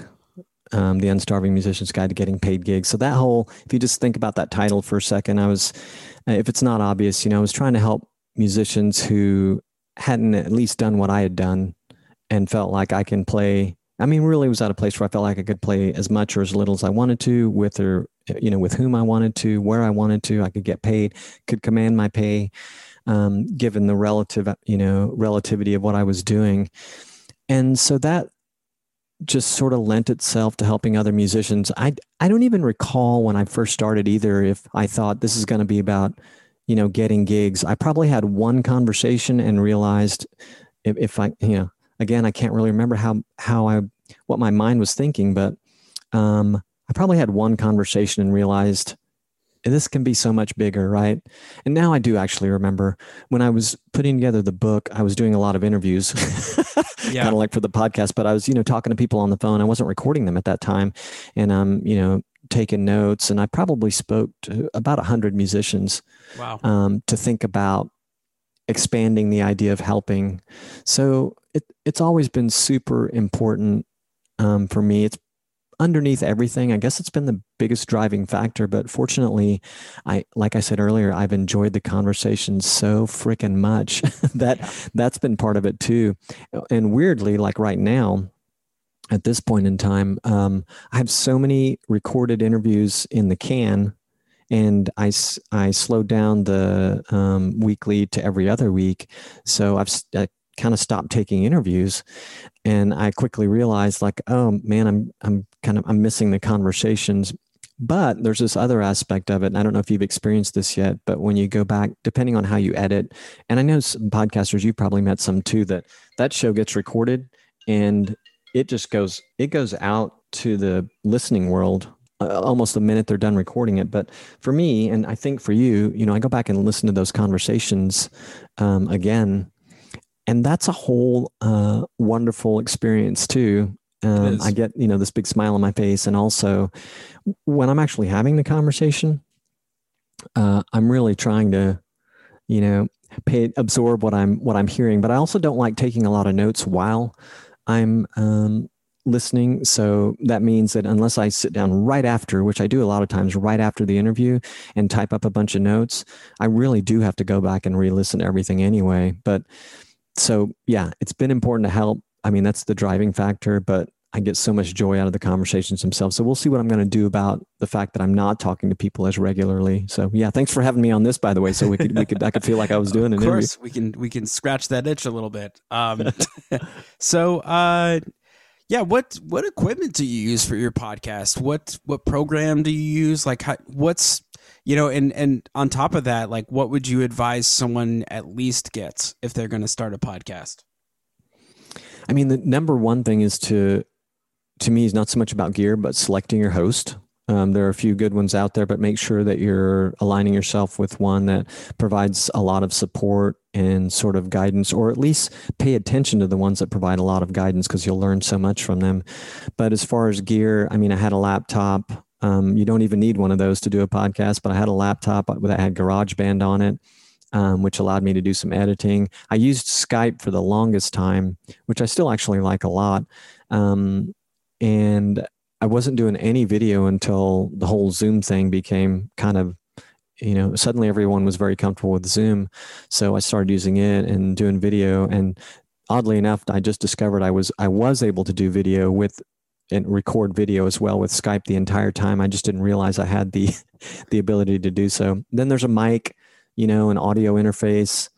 um, the unstarving musician's guide to getting paid gigs so that whole if you just think about that title for a second i was if it's not obvious you know i was trying to help musicians who hadn't at least done what i had done and felt like i can play i mean really was at a place where i felt like i could play as much or as little as i wanted to with or you know with whom i wanted to where i wanted to i could get paid could command my pay um, given the relative you know relativity of what i was doing and so that just sort of lent itself to helping other musicians. I I don't even recall when I first started either if I thought this is going to be about you know getting gigs. I probably had one conversation and realized if, if I you know again I can't really remember how how I what my mind was thinking, but um, I probably had one conversation and realized this can be so much bigger, right? And now I do actually remember when I was putting together the book, I was doing a lot of interviews, yeah. kind of like for the podcast, but I was, you know, talking to people on the phone. I wasn't recording them at that time. And I'm, um, you know, taking notes and I probably spoke to about a hundred musicians wow. um, to think about expanding the idea of helping. So it, it's always been super important um, for me. It's underneath everything, I guess it's been the biggest driving factor. But fortunately, I like I said earlier, I've enjoyed the conversation so freaking much that yeah. that's been part of it too. And weirdly, like right now, at this point in time, um, I have so many recorded interviews in the can. And I, I slowed down the um, weekly to every other week. So I've I kind of stopped taking interviews and i quickly realized like oh man i'm i'm kind of i'm missing the conversations. But there's this other aspect of it and i don't know if you've experienced this yet but when you go back depending on how you edit and i know some podcasters you've probably met some too that that show gets recorded and it just goes it goes out to the listening world almost the minute they're done recording it. But for me and i think for you you know i go back and listen to those conversations um, again and that's a whole uh, wonderful experience too. Um, I get you know this big smile on my face, and also when I'm actually having the conversation, uh, I'm really trying to, you know, pay absorb what I'm what I'm hearing. But I also don't like taking a lot of notes while I'm um, listening. So that means that unless I sit down right after, which I do a lot of times, right after the interview, and type up a bunch of notes, I really do have to go back and re-listen to everything anyway. But so yeah, it's been important to help. I mean, that's the driving factor, but I get so much joy out of the conversations themselves. So we'll see what I'm going to do about the fact that I'm not talking to people as regularly. So yeah, thanks for having me on this, by the way. So we could, we could, I could feel like I was doing an Of course, interview. we can, we can scratch that itch a little bit. Um, so, uh, yeah, what, what equipment do you use for your podcast? What, what program do you use? Like, how, what's, you know and and on top of that like what would you advise someone at least gets if they're going to start a podcast? I mean the number one thing is to to me is not so much about gear but selecting your host. Um, there are a few good ones out there but make sure that you're aligning yourself with one that provides a lot of support and sort of guidance or at least pay attention to the ones that provide a lot of guidance because you'll learn so much from them. But as far as gear i mean i had a laptop um, you don't even need one of those to do a podcast, but I had a laptop that had GarageBand on it, um, which allowed me to do some editing. I used Skype for the longest time, which I still actually like a lot. Um, and I wasn't doing any video until the whole Zoom thing became kind of you know suddenly everyone was very comfortable with zoom so i started using it and doing video and oddly enough i just discovered i was i was able to do video with and record video as well with Skype the entire time. I just didn't realize I had the the ability to do so. Then there's a mic, you know, an audio interface.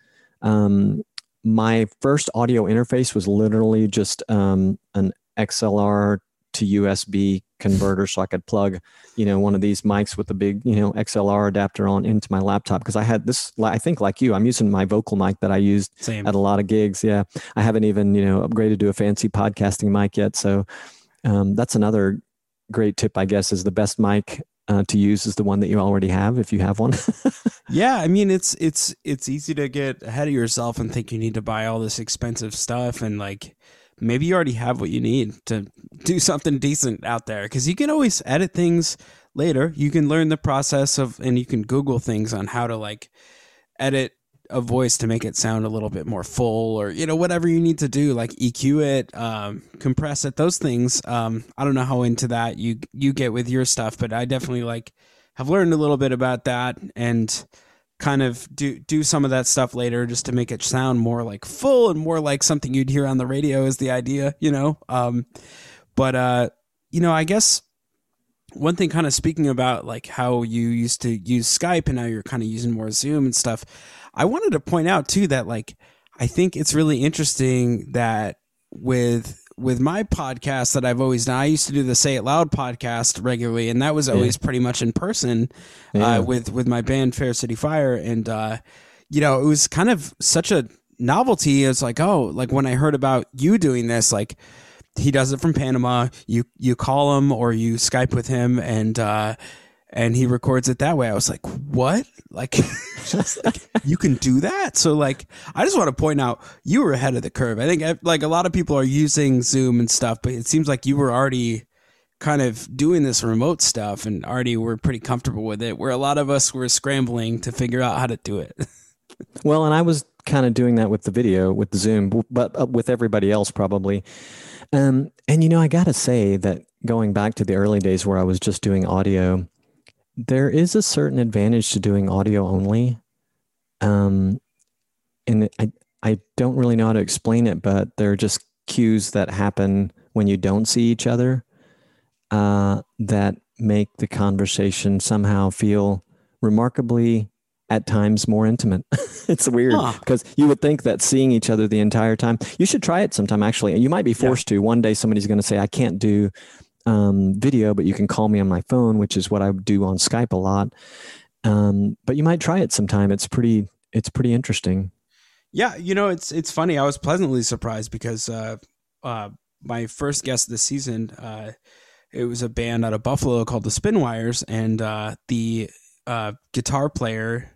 Um, my first audio interface was literally just um, an XLR to USB converter, so I could plug, you know, one of these mics with a big, you know, XLR adapter on into my laptop because I had this. I think like you, I'm using my vocal mic that I used Same. at a lot of gigs. Yeah, I haven't even you know upgraded to a fancy podcasting mic yet, so um, that's another great tip, I guess, is the best mic uh, to use is the one that you already have if you have one. yeah, I mean it's it's it's easy to get ahead of yourself and think you need to buy all this expensive stuff and like maybe you already have what you need to do something decent out there because you can always edit things later. You can learn the process of and you can Google things on how to like edit a voice to make it sound a little bit more full or you know whatever you need to do like eq it um, compress it those things. Um, i don't know how into that you you get with your stuff but i definitely like have learned a little bit about that and kind of do do some of that stuff later just to make it sound more like full and more like something you'd hear on the radio is the idea you know? Um, but uh you know i guess one thing kind of speaking about like how you used to use skype and now you're kind of using more zoom and stuff I wanted to point out too that like I think it's really interesting that with with my podcast that I've always done, I used to do the Say It Loud podcast regularly, and that was always yeah. pretty much in person uh, yeah. uh, with with my band Fair City Fire, and uh, you know it was kind of such a novelty. It's like oh, like when I heard about you doing this, like he does it from Panama. You you call him or you Skype with him, and uh, and he records it that way. I was like, what? Like, like you can do that? So like, I just want to point out you were ahead of the curve. I think like a lot of people are using Zoom and stuff, but it seems like you were already kind of doing this remote stuff and already were pretty comfortable with it. Where a lot of us were scrambling to figure out how to do it. well, and I was kind of doing that with the video with Zoom, but uh, with everybody else probably. Um, and you know, I got to say that going back to the early days where I was just doing audio, there is a certain advantage to doing audio only. Um, and I, I don't really know how to explain it, but there are just cues that happen when you don't see each other uh, that make the conversation somehow feel remarkably at times more intimate. it's weird because huh. you would think that seeing each other the entire time, you should try it sometime actually. You might be forced yeah. to. One day somebody's going to say, I can't do um, video, but you can call me on my phone, which is what I do on Skype a lot. Um, but you might try it sometime. It's pretty, it's pretty interesting. Yeah. You know, it's, it's funny. I was pleasantly surprised because, uh, uh, my first guest this season, uh, it was a band out of Buffalo called the Spinwires, and uh, the uh, guitar player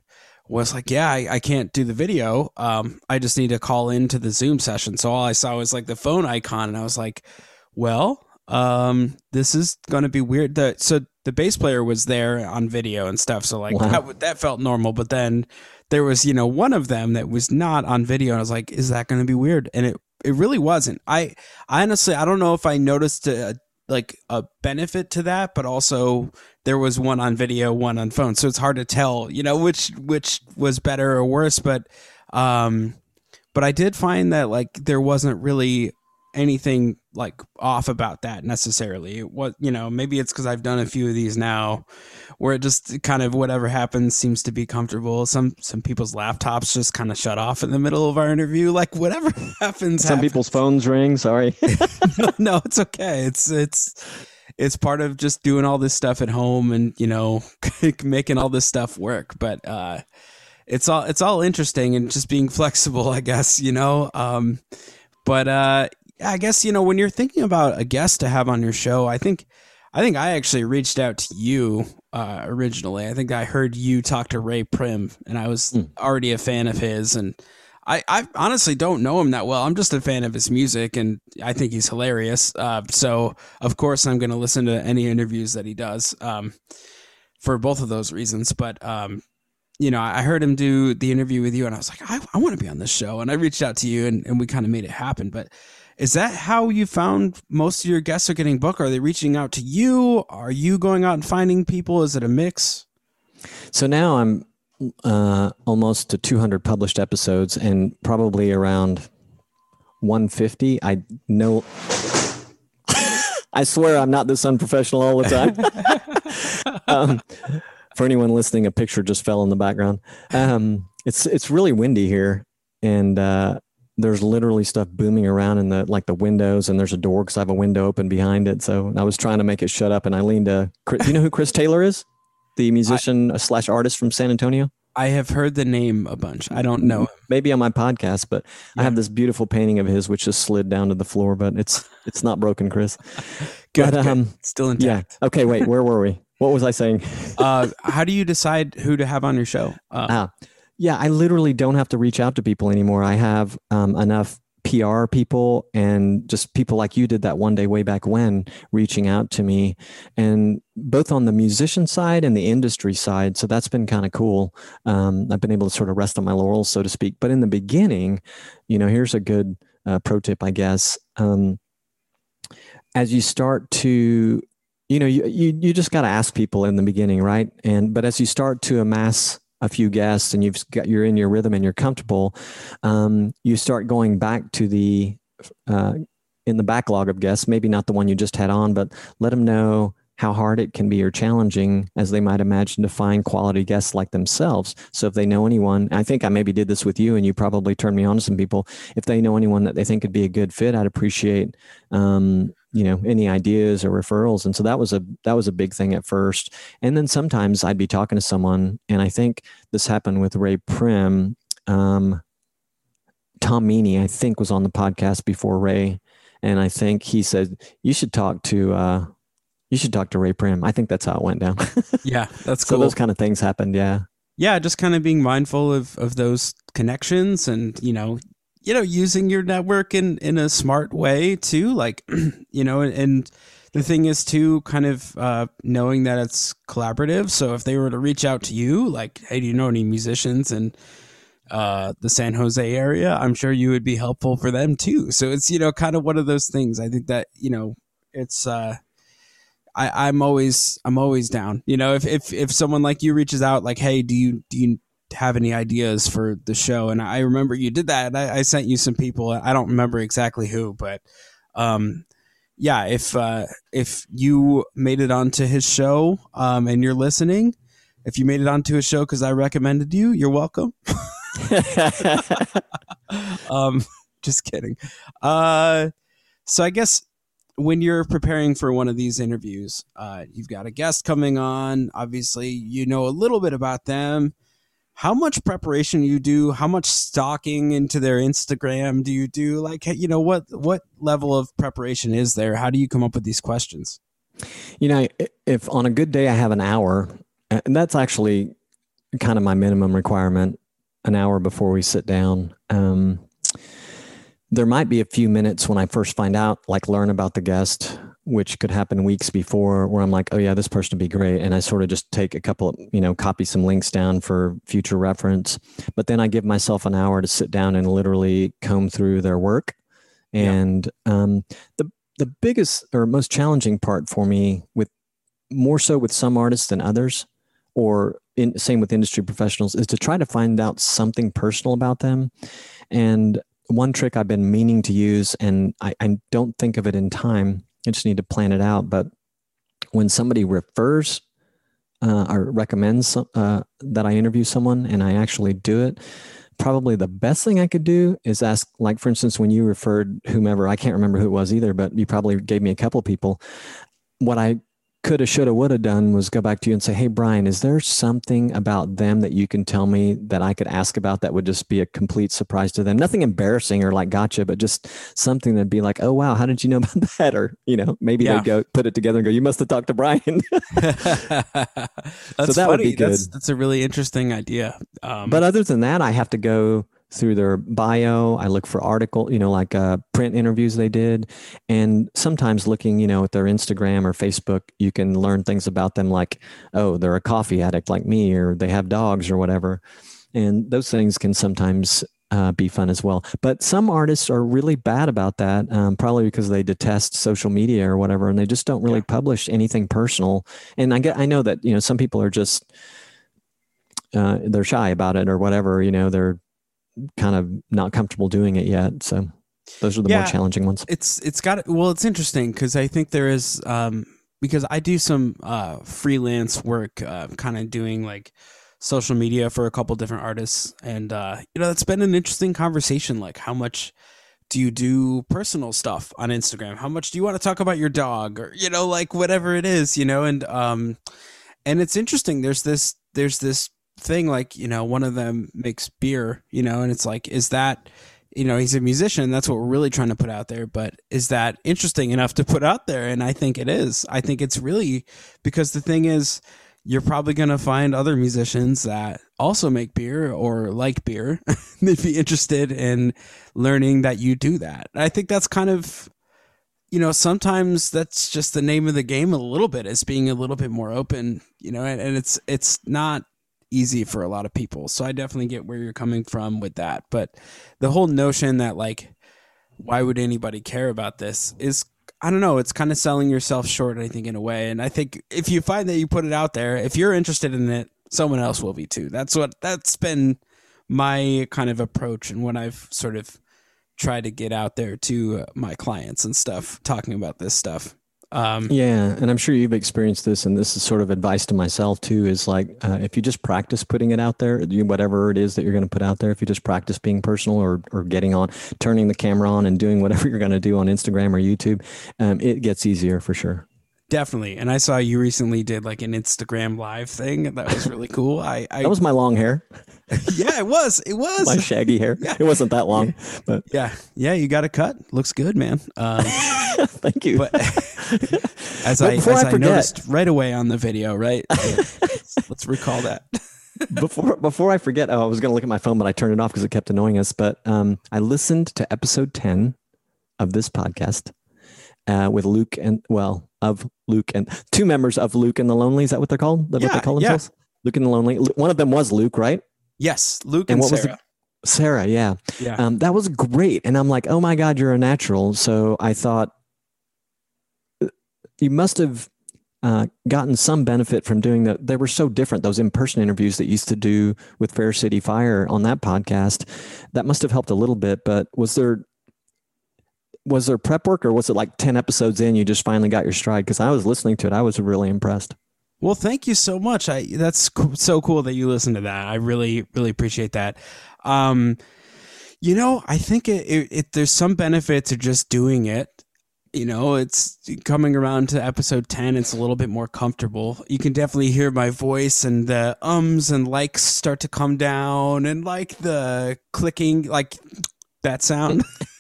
was like, "Yeah, I, I can't do the video. Um, I just need to call into the Zoom session." So all I saw was like the phone icon, and I was like, "Well, um, this is going to be weird." The so the bass player was there on video and stuff, so like wow. that that felt normal. But then there was you know one of them that was not on video, and I was like, "Is that going to be weird?" And it it really wasn't. I, I honestly I don't know if I noticed a, like a benefit to that, but also there was one on video, one on phone. So it's hard to tell, you know, which which was better or worse. But um but I did find that like there wasn't really anything like off about that necessarily. What you know, maybe it's because I've done a few of these now, where it just kind of whatever happens seems to be comfortable. Some some people's laptops just kind of shut off in the middle of our interview. Like whatever happens. Some happens. people's phones ring. Sorry. no, no, it's okay. It's it's it's part of just doing all this stuff at home and you know making all this stuff work. But uh, it's all it's all interesting and just being flexible, I guess. You know. Um, but uh, I guess you know when you're thinking about a guest to have on your show, I think I think I actually reached out to you uh, originally. I think I heard you talk to Ray Prim, and I was mm. already a fan of his. And I, I honestly don't know him that well. I'm just a fan of his music, and I think he's hilarious. Uh, so of course I'm going to listen to any interviews that he does um, for both of those reasons. But um, you know, I heard him do the interview with you, and I was like, I, I want to be on this show. And I reached out to you, and, and we kind of made it happen. But is that how you found most of your guests are getting booked? Are they reaching out to you? Are you going out and finding people? Is it a mix? So now I'm uh, almost to 200 published episodes and probably around 150. I know. I swear I'm not this unprofessional all the time. um, for anyone listening, a picture just fell in the background. Um, it's it's really windy here, and uh, there's literally stuff booming around in the like the windows and there's a door because I have a window open behind it. So I was trying to make it shut up and I leaned to Chris, you know who Chris Taylor is? The musician I, slash artist from San Antonio? I have heard the name a bunch. I don't know him. Maybe on my podcast, but yeah. I have this beautiful painting of his which just slid down to the floor, but it's it's not broken, Chris. good, but, um, Still intact. Yeah. Okay, wait, where were we? What was I saying? uh, how do you decide who to have on your show? Uh, ah, yeah, I literally don't have to reach out to people anymore. I have um, enough PR people and just people like you did that one day way back when reaching out to me and both on the musician side and the industry side. So that's been kind of cool. Um, I've been able to sort of rest on my laurels, so to speak. But in the beginning, you know, here's a good uh, pro tip, I guess. Um, as you start to, you know, you, you, you just got to ask people in the beginning, right? And, but as you start to amass a few guests and you've got you're in your rhythm and you're comfortable, um, you start going back to the uh, in the backlog of guests. Maybe not the one you just had on, but let them know how hard it can be or challenging as they might imagine to find quality guests like themselves. So if they know anyone, I think I maybe did this with you and you probably turned me on to some people. If they know anyone that they think could be a good fit, I'd appreciate um, you know any ideas or referrals and so that was a that was a big thing at first and then sometimes i'd be talking to someone and i think this happened with ray prim um, tom meaney i think was on the podcast before ray and i think he said you should talk to uh, You should talk to Ray Prim. I think that's how it went down. yeah, that's so those kind of things happened. Yeah. yeah, just kind of being mindful of of those connections and you know, you know, using your network in in a smart way too. Like, you know, and the thing is too, kind of uh, knowing that it's collaborative. So if they were to reach out to you, like, hey, do you know any musicians and uh, the San Jose area, I'm sure you would be helpful for them too. So it's you know kind of one of those things. I think that you know it's uh, I I'm always I'm always down. You know if if if someone like you reaches out like hey do you do you have any ideas for the show and I remember you did that I, I sent you some people I don't remember exactly who but um yeah if uh if you made it onto his show um and you're listening if you made it onto his show because I recommended you you're welcome. um, just kidding. Uh, so I guess when you're preparing for one of these interviews, uh, you've got a guest coming on. Obviously, you know a little bit about them. How much preparation you do? How much stalking into their Instagram do you do? Like, you know, what what level of preparation is there? How do you come up with these questions? You know, if on a good day I have an hour, and that's actually kind of my minimum requirement an hour before we sit down. Um, there might be a few minutes when I first find out, like learn about the guest, which could happen weeks before, where I'm like, oh yeah, this person would be great, and I sort of just take a couple, you know, copy some links down for future reference. But then I give myself an hour to sit down and literally comb through their work. And yeah. um, the the biggest or most challenging part for me, with more so with some artists than others, or in, same with industry professionals, is to try to find out something personal about them. And one trick I've been meaning to use, and I, I don't think of it in time, I just need to plan it out. But when somebody refers uh, or recommends uh, that I interview someone and I actually do it, probably the best thing I could do is ask, like, for instance, when you referred whomever, I can't remember who it was either, but you probably gave me a couple people. What I coulda, shoulda, woulda done was go back to you and say, Hey, Brian, is there something about them that you can tell me that I could ask about that would just be a complete surprise to them? Nothing embarrassing or like gotcha, but just something that'd be like, Oh, wow, how did you know about that? Or, you know, maybe yeah. they'd go put it together and go, You must have talked to Brian. that's so that funny. would be good. That's, that's a really interesting idea. Um, but other than that, I have to go through their bio. I look for article, you know, like uh, print interviews they did, and sometimes looking, you know, at their Instagram or Facebook, you can learn things about them, like, oh, they're a coffee addict like me, or they have dogs or whatever, and those things can sometimes. Uh, be fun as well, but some artists are really bad about that. Um, probably because they detest social media or whatever, and they just don't really yeah. publish anything personal. And I get, I know that you know some people are just uh, they're shy about it or whatever. You know, they're kind of not comfortable doing it yet. So those are the yeah, more challenging ones. It's it's got well, it's interesting because I think there is um, because I do some uh, freelance work, uh, kind of doing like social media for a couple different artists, and uh, you know, it's been an interesting conversation. Like, how much do you do personal stuff on Instagram? How much do you want to talk about your dog, or you know, like whatever it is, you know, and um, and it's interesting. There's this there's this thing like you know one of them makes beer you know and it's like is that you know he's a musician that's what we're really trying to put out there but is that interesting enough to put out there? And i think it is. I think it's really because the thing is you're probably going to find other musicians that also make beer or like beer. They'd be interested in learning that you do that. I think that's kind of you know sometimes that's just the name of the game a little bit is being a little bit more open you know and, and it's it's not easy for a lot of people. So I definitely get where you're coming from with that. But the whole notion that like why would anybody care about this is I don't know, it's kind of selling yourself short I think in a way. And I think if you find that you put it out there, if you're interested in it, someone else will be too. That's what that's been my kind of approach and what I've sort of tried to get out there to uh, my clients and stuff talking about this stuff. Um, yeah, and I'm sure you've experienced this, and this is sort of advice to myself too. Is like uh, if you just practice putting it out there, whatever it is that you're going to put out there, if you just practice being personal or or getting on, turning the camera on, and doing whatever you're going to do on Instagram or YouTube, um, it gets easier for sure. Definitely. And I saw you recently did like an Instagram live thing. That was really cool. I, I That was my long hair, yeah, it was. It was. my shaggy hair. Yeah. It wasn't that long, but yeah, yeah. You got a cut. Looks good, man. Um, thank you. but as But I, as I I, noticed right away on the video, right? let's, let's recall that. before before I forget, oh, I was going to look at my phone, but I turned it off because it kept annoying us. But um, I listened to episode ten of this podcast uh, with Luke and well of Luke and two members of Luke and the Lonely. Is that what they're called? That what Yeah, they call yeah. themselves? Luke and the Lonely. One of them was Luke, right? Yes, Luke And and, what was the- Sarah. Sarah, yeah. yeah, Um, that was great. And I'm like, oh my God, you're a natural. So I thought you must have uh, gotten some benefit from doing that. They were so different, those in person interviews that you used to do with Fair City Fire on that podcast. That must have helped a little bit. But was there. Was there prep work or was it like 10 episodes in you just finally got your stride? Because I was listening to it. I was really impressed. Well, thank you so much. I that's co- so cool that you listen to that. I really really appreciate that. Um, you know, I think it, it, it there's some benefit to just doing it. You know, it's coming around to episode 10, it's a little bit more comfortable. You can definitely hear my voice and the ums and likes start to come down and like the clicking like that sound.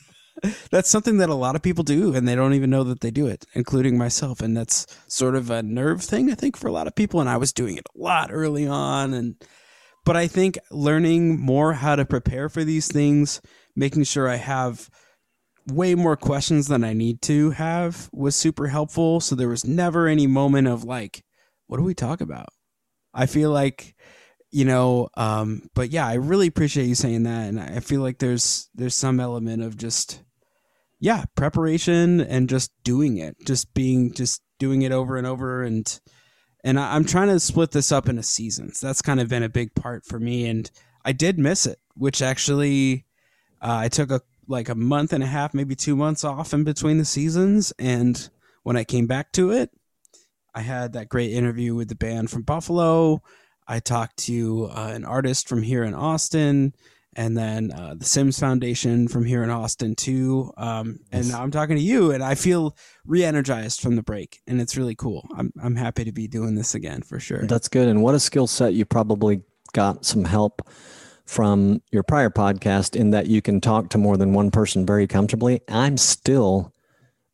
that's something that a lot of people do and they don't even know that they do it including myself and that's sort of a nerve thing i think for a lot of people and i was doing it a lot early on and but i think learning more how to prepare for these things making sure i have way more questions than i need to have was super helpful so there was never any moment of like what do we talk about? I feel like you know um but yeah i really appreciate you saying that and i feel like there's there's some element of just yeah preparation and just doing it just being just doing it over and over. And and I, i'm trying to split this up into seasons. That's kind of been a big part for me. And i did miss it which actually uh, i took a like a month and a half maybe two months off in between the seasons. And when i came back to it i had that great interview with the band from buffalo. I talked to uh, an artist from here in austin and then uh, the Sims Foundation from here in Austin too. Um, and Yes. now I'm talking to you, and I feel re-energized from the break, and it's really cool. I'm I'm happy to be doing this again for sure. That's good. And what a skill set you probably got some help from your prior podcast in that you can talk to more than one person very comfortably. I'm still,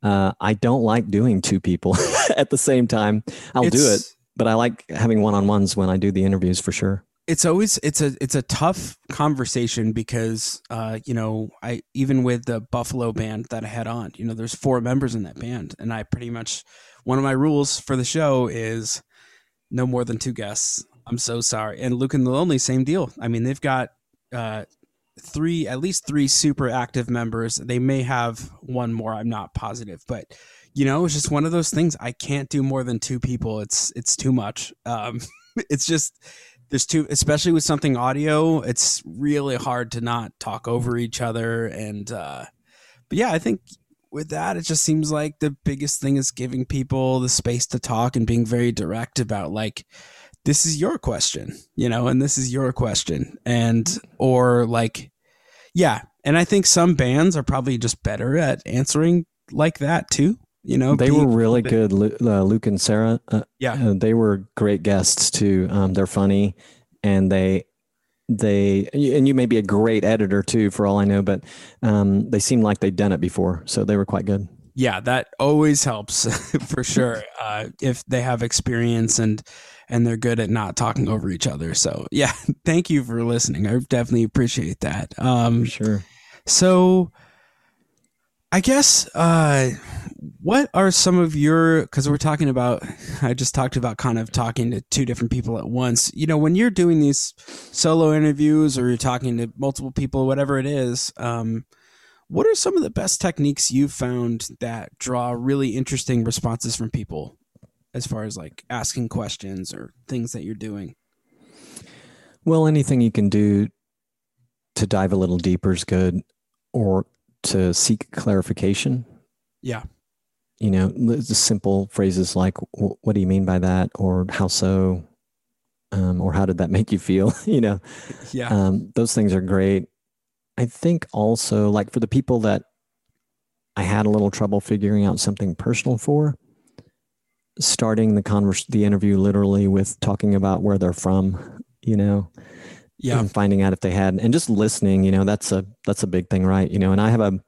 uh, I don't like doing two people at the same time. I'll do it, but I like having one on ones when I do the interviews for sure. It's always it's a it's a tough conversation because uh you know I even with the Buffalo band that I had on you know there's four members in that band and I pretty much one of my rules for the show is no more than two guests. I'm so sorry. And Luke and the Lonely same deal. I mean they've got uh three at least three super active members. They may have one more I'm not positive. But you know it's just one of those things. I can't do more than two people. It's it's too much. Um it's just there's two especially with something audio it's really hard to not talk over each other. And uh but yeah i think with that it just seems like the biggest thing is giving people the space to talk and being very direct about like this is your question you know and this is your question. And or like yeah. And i think some bands are probably just better at answering like that too you know They were really good. Uh, Luke and Sarah, uh, yeah uh, they were great guests too. Um, they're funny and they, they, and you may be a great editor too, for all I know, but um, they seem like they'd done it before. So they were quite good. yeah that always helps for sure uh, if they have experience and and they're good at not talking over each other so yeah thank you for listening i definitely appreciate that um sure. so i guess uh what are some of your because we're talking about i just talked about kind of talking to two different people at once. You know when you're doing these solo interviews or you're talking to multiple people whatever it is um what are some of the best techniques you've found that draw really interesting responses from people as far as like asking questions or things that you're doing? Well, anything you can do to dive a little deeper is good or to seek clarification. yeah You know, the simple phrases like, what do you mean by that? Or how so? Um, or how did that make you feel? you know, yeah um, those things are great. I think also, like for the people that I had a little trouble figuring out something personal for, starting the converse the interview literally with talking about where they're from, you know, Yeah. and finding out if they had and just listening you know that's a that's a big thing right? You know and i have a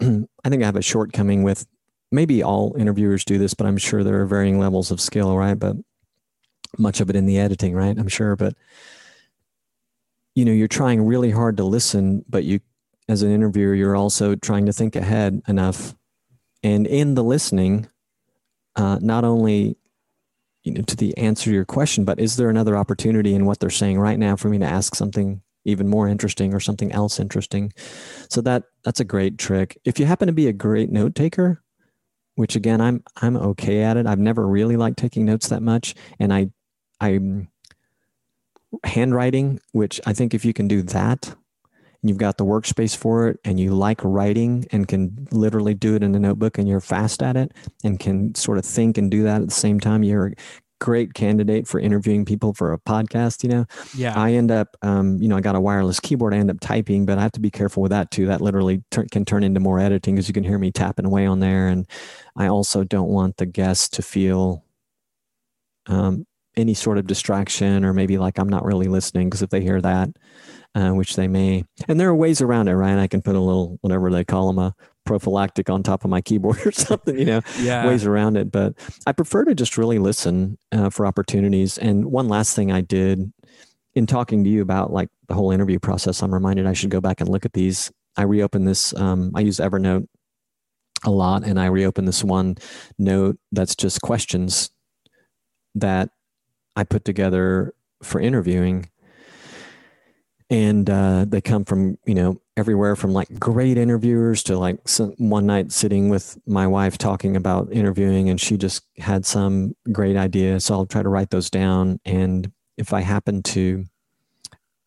i think i have a shortcoming with maybe all interviewers do this but i'm sure there are varying levels of skill right? But much of it in the editing right? I'm sure but you know you're trying really hard to listen but you as an interviewer you're also trying to think ahead enough. And in the listening uh, not only you know to the answer to your question but is there another opportunity in what they're saying right now for me to ask something even more interesting or something else interesting? So that that's a great trick. If you happen to be a great note taker which again i'm i'm okay at it. I've never really liked taking notes that much and i i'm handwriting which i think if you can do that you've got the workspace for it and you like writing and can literally do it in a notebook and you're fast at it and can sort of think and do that at the same time you're a great candidate for interviewing people for a podcast you know Yeah. i end up um, you know i got a wireless keyboard i end up typing but i have to be careful with that too that literally can turn into more editing because you can hear me tapping away on there and i also don't want the guests to feel um, any sort of distraction or maybe like i'm not really listening because if they hear that uh, which they may and there are ways around it right i can put a little whatever they call them a prophylactic on top of my keyboard or something you know yeah. ways around it. But I prefer to just really listen uh, for opportunities. And one last thing I did in talking to you about like the whole interview process, I'm reminded I should go back and look at these. I reopened this. Um, I use Evernote a lot, and I reopened this one note that's just questions that I put together for interviewing. And uh, they come from you know everywhere from like great interviewers to like some, one night sitting with my wife talking about interviewing and she just had some great idea. So i'll try to write those down. And if i happen to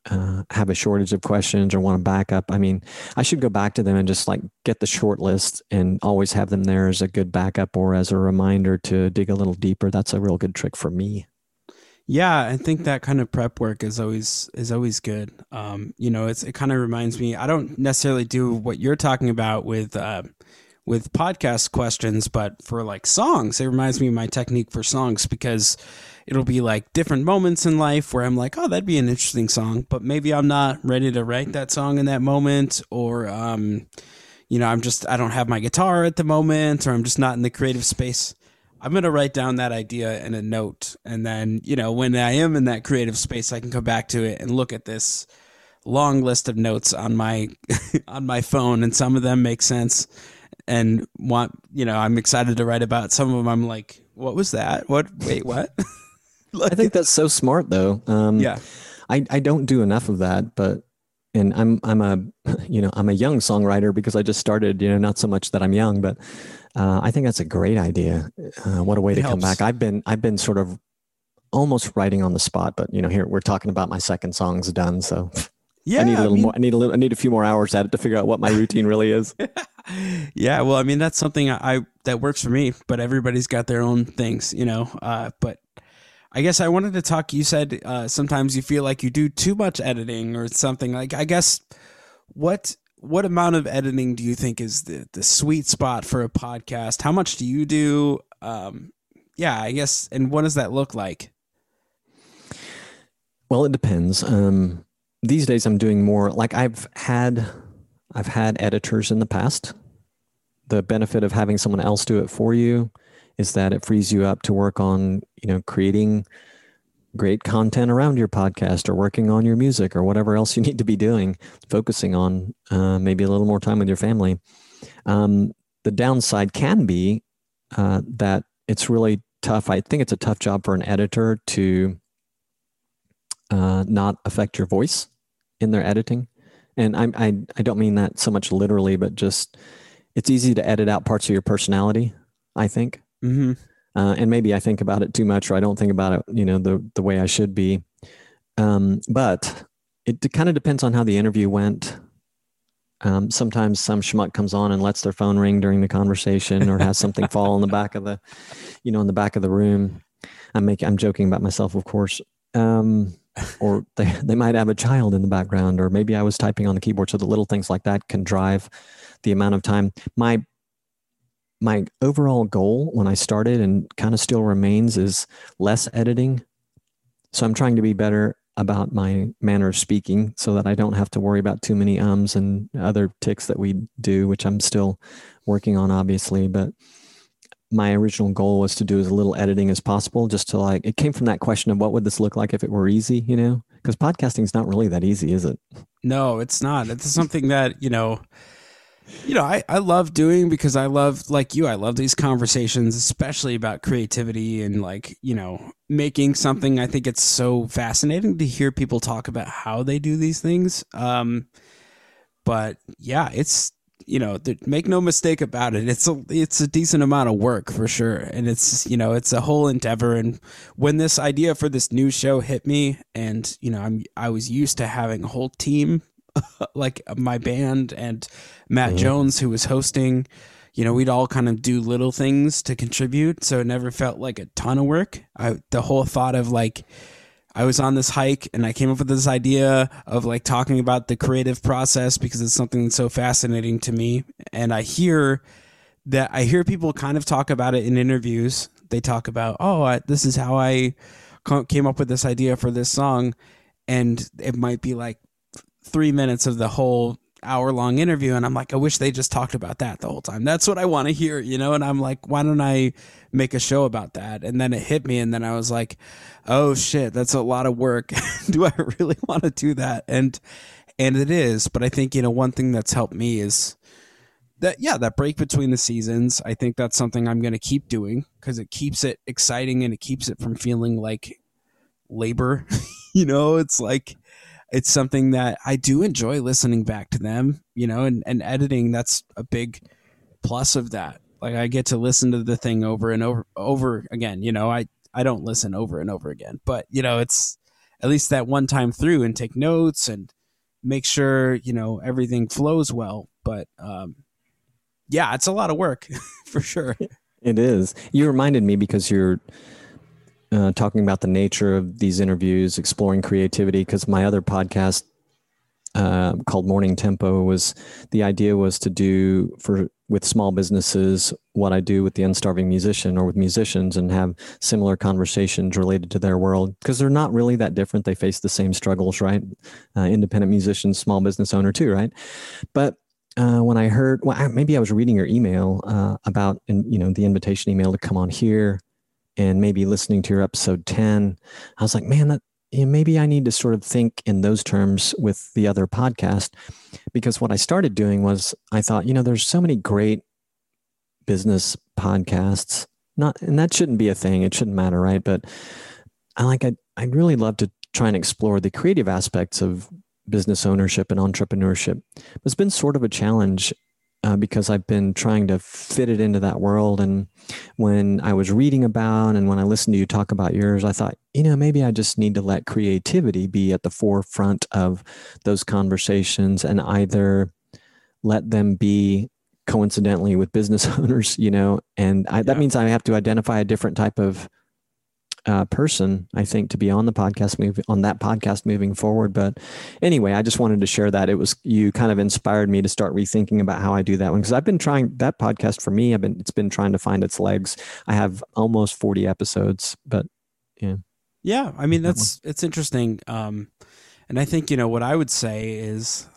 uh, have a shortage of questions or want to back up i mean i should go back to them and just like get the short list and always have them there as a good backup or as a reminder to dig a little deeper. That's a real good trick for me Yeah, I think that kind of prep work is always is always good. Um, you know, it's it kind of reminds me. I don't necessarily do what you're talking about with uh, with podcast questions, but for like songs, it reminds me of my technique for songs because it'll be like different moments in life where I'm like, oh, that'd be an interesting song, but maybe I'm not ready to write that song in that moment, or um, you know, I'm just I don't have my guitar at the moment, or I'm just not in the creative space. I'm going to write down that idea in a note. And then, you know, when I am in that creative space, I can come back to it and look at this long list of notes on my on my phone and some of them make sense and want, you know, I'm excited to write about. Some of them I'm like, what was that? What wait, what? i think that's so smart though um, yeah. I, I don't do enough of that, but and I'm I'm a you know I'm a young songwriter because I just started you know not so much that I'm young, but uh, I think that's a great idea. Uh, what a way It to come back. I've been I've been sort of almost writing on the spot, but you know here we're talking about my second song's done, so Yeah. I need a little mean- more. I need a little. I need a few more hours at it to figure out what my routine really is. yeah, well, I mean that's something I, I that works for me, but everybody's got their own things, you know. Uh, but I guess I wanted to talk. You said uh, sometimes you feel like you do too much editing or something. Like I guess what what amount of editing do you think is the the sweet spot for a podcast? How much do you do? Um, yeah, I guess. And what does that look like? Well, it depends. Um, these days, I'm doing more. Like I've had, I've had editors in the past. The benefit of having someone else do it for you is that it frees you up to work on, you know, creating great content around your podcast or working on your music or whatever else you need to be doing, focusing on uh, maybe a little more time with your family. Um, the downside can be uh, that it's really tough. I think it's a tough job for an editor to uh, not affect your voice in their editing. And I, I, I don't mean that so much literally, but just it's easy to edit out parts of your personality, I think. Mm-hmm. Uh, and maybe I think about it too much, or I don't think about it, you know, the the way I should be. Um, but it kind of depends on how the interview went. Um, sometimes some schmuck comes on and lets their phone ring during the conversation, or has something fall in the back of the, you know, in the back of the room. I'm making, I'm joking about myself, of course. Um, or they they might have a child in the background, or maybe I was typing on the keyboard. So the little things like that can drive the amount of time. My my overall goal when I started and kind of still remains is less editing. So I'm trying to be better about my manner of speaking so that I don't have to worry about too many ums and other ticks that we do, which I'm still working on, obviously. But my original goal was to do as little editing as possible, just to like, it came from that question of what would this look like if it were easy, you know? Because podcasting is not really that easy, is it? No, it's not. It's something that, you know, you know, I, I love doing because I love, like you, I love these conversations, especially about creativity and like, you know, making something. I think it's so fascinating to hear people talk about how they do these things. Um, but yeah, it's, you know, make no mistake about it. It's a, it's a decent amount of work for sure. And it's, you know, it's a whole endeavor. And when this idea for this new show hit me and, you know, I'm, I was used to having a whole team like my band and Matt mm-hmm. Jones, who was hosting, you know, we'd all kind of do little things to contribute. So it never felt like a ton of work. I, the whole thought of like, I was on this hike and I came up with this idea of like talking about the creative process because it's something that's so fascinating to me. And I hear that I hear people kind of talk about it in interviews. They talk about, oh, I, this is how I came up with this idea for this song. And it might be like three minutes of the whole hour long interview and I'm like, I wish they just talked about that the whole time. That's what I want to hear, you know? And I'm like, why don't I make a show about that? And then it hit me and then I was like, oh shit, that's a lot of work. do I really want to do that? And and it is, but I think, you know, one thing that's helped me is that yeah, that break between the seasons. I think that's something I'm gonna keep doing because it keeps it exciting and it keeps it from feeling like labor. you know, it's like it's something that I do enjoy listening back to them, you know, and, and editing, that's a big plus of that. Like I get to listen to the thing over and over over again, you know, I, I don't listen over and over again, but you know, it's at least that one time through and take notes and make sure, you know, everything flows well. But um yeah, it's a lot of work for sure. It is. You reminded me because you're uh, talking about the nature of these interviews, exploring creativity. Because my other podcast uh, called Morning Tempo was the idea was to do for with small businesses what I do with the unstarving musician or with musicians and have similar conversations related to their world because they're not really that different. They face the same struggles, right? Uh, independent musicians, small business owner too, right? But uh, when I heard, well, maybe I was reading your email uh, about, you know, the invitation email to come on here and maybe listening to your episode 10, I was like, man, that you know, maybe I need to sort of think in those terms with the other podcast. Because what I started doing was I thought, you know, there's so many great business podcasts. Not and that shouldn't be a thing. It shouldn't matter, right? But I like I I'd really love to try and explore the creative aspects of business ownership and entrepreneurship. It's been sort of a challenge uh, because I've been trying to fit it into that world. And when I was reading about and when I listened to you talk about yours, I thought, you know, maybe I just need to let creativity be at the forefront of those conversations and either let them be coincidentally with business owners, you know, and I, yeah. that means I have to identify a different type of uh, person, I think, to be on the podcast move on that podcast moving forward. But anyway, I just wanted to share that it was you kind of inspired me to start rethinking about how I do that one because I've been trying that podcast for me. I've been it's been trying to find its legs. I have almost forty episodes, but yeah, yeah. I mean that's it's interesting, um, and I think you know what I would say is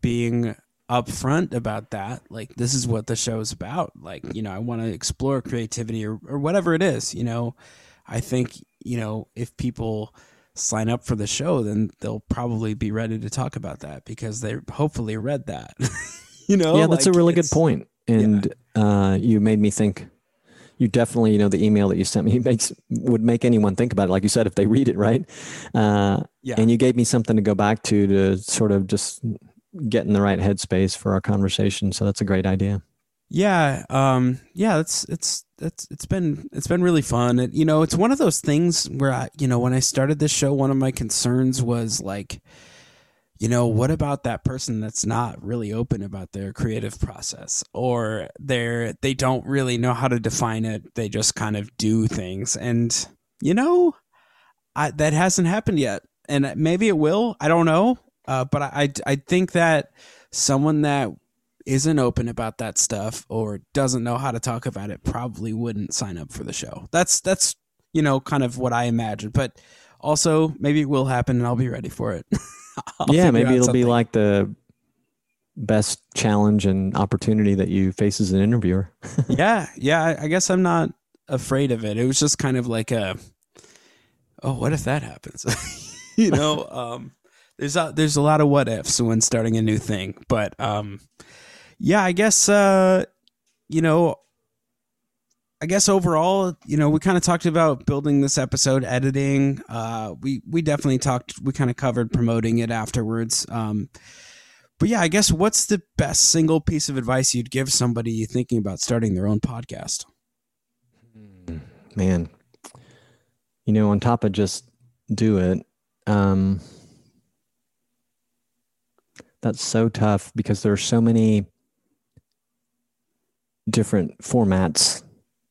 being upfront about that like this is what the show is about like you know i want to explore creativity or, or whatever it is you know I think, you know, if people sign up for the show, then they'll probably be ready to talk about that because they hopefully read that. you know? Yeah, that's like a really good point. And yeah. uh, you made me think you definitely, you know, the email that you sent me makes would make anyone think about it. Like you said, if they read it, right? Uh, yeah. And you gave me something to go back to to sort of just get in the right headspace for our conversation. So that's a great idea. Yeah, um, yeah, it's it's it's it's been it's been really fun. And, you know, it's one of those things where I, you know, when I started this show, one of my concerns was like, you know, what about that person that's not really open about their creative process, or they're they don't really know how to define it. They just kind of do things, and you know, I, that hasn't happened yet, and maybe it will. I don't know, uh, but I I think that someone that isn't open about that stuff or doesn't know how to talk about it probably wouldn't sign up for the show. That's that's you know kind of what I imagine, but also maybe it will happen and I'll be ready for it. yeah, maybe it'll something. be like the best challenge and opportunity that you face as an interviewer. yeah, yeah. I guess I'm not afraid of it. It was just kind of like a, oh, what if that happens? you know, um, there's a there's a lot of what ifs when starting a new thing, but um, yeah, I guess uh, you know, I guess overall, you know, we kind of talked about building this episode, editing. Uh, we we definitely talked. We kind of covered promoting it afterwards. Um, but yeah, I guess what's the best single piece of advice you'd give somebody thinking about starting their own podcast? Hmm, man, you know, on top of just do it. Um, that's so tough because there are so many different formats.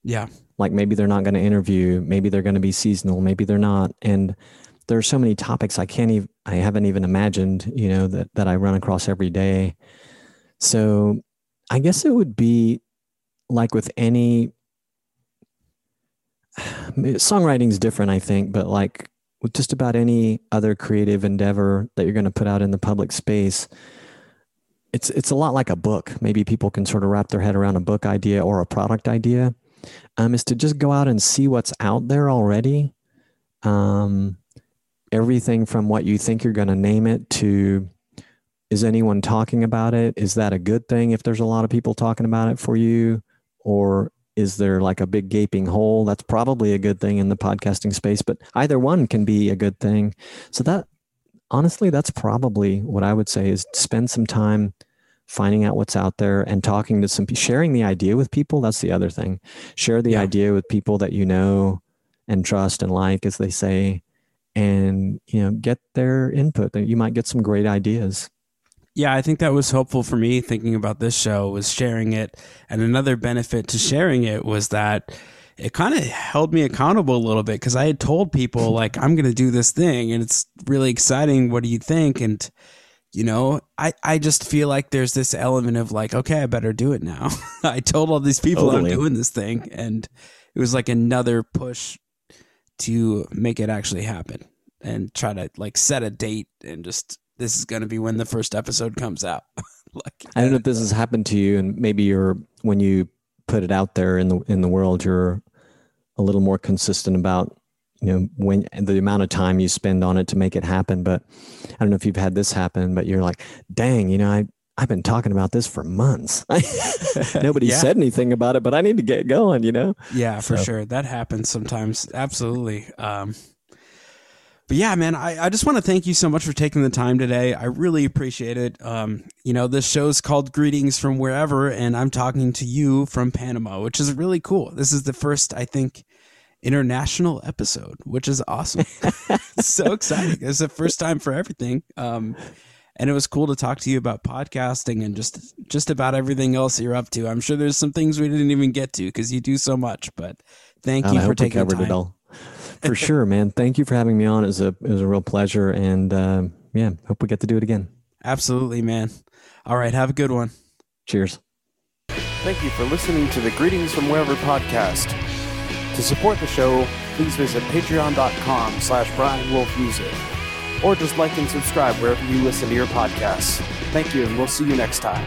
Yeah. Like maybe they're not going to interview, maybe they're going to be seasonal, maybe they're not. And there are so many topics I can't even I haven't even imagined, you know, that that I run across every day. So I guess it would be like with any songwriting is different, I think, but like with just about any other creative endeavor that you're going to put out in the public space, it's it's a lot like a book. Maybe people can sort of wrap their head around a book idea or a product idea. Um, is to just go out and see what's out there already. Um, everything from what you think you're going to name it to is anyone talking about it? Is that a good thing if there's a lot of people talking about it for you? Or is there like a big gaping hole? That's probably a good thing in the podcasting space, but either one can be a good thing. So that honestly, that's probably what I would say is spend some time finding out what's out there and talking to some sharing the idea with people. That's the other thing. Share the yeah. idea with people that you know and trust and like, as they say, and you know get their input. You might get some great ideas. Yeah, I think that was helpful for me thinking about this show was sharing it. And another benefit to sharing it was that it kind of held me accountable a little bit because I had told people like I'm going to do this thing and it's really exciting. What do you think? And you know, I I just feel like there's this element of like, okay, I better do it now. I told all these people totally. I'm doing this thing, and it was like another push to make it actually happen and try to like set a date and just this is going to be when the first episode comes out. like I don't know if this has happened to you and maybe you're when you put it out there in the in the world you're a little more consistent about you know when the amount of time you spend on it to make it happen but I don't know if you've had this happen but you're like dang you know I I've been talking about this for months. Nobody yeah. said anything about it, but I need to get going, you know? Yeah, for so. sure. That happens sometimes. Absolutely. Um, but yeah, man, I, I just want to thank you so much for taking the time today. I really appreciate it. Um, you know, this show's called Greetings from Wherever, and I'm talking to you from Panama, which is really cool. This is the first, I think, international episode, which is awesome. so exciting. It's the first time for everything. Um, and it was cool to talk to you about podcasting and just just about everything else you're up to. I'm sure there's some things we didn't even get to because you do so much. But thank you for taking the time. It all. For sure, man. Thank you for having me on. It was a it was a real pleasure, and uh, yeah, hope we get to do it again. Absolutely, man. All right, have a good one. Cheers. Thank you for listening to the Greetings from Wherever podcast. To support the show, please visit patreon.com slash Brian Wolf Music or just like and subscribe wherever you listen to your podcasts. Thank you, and we'll see you next time.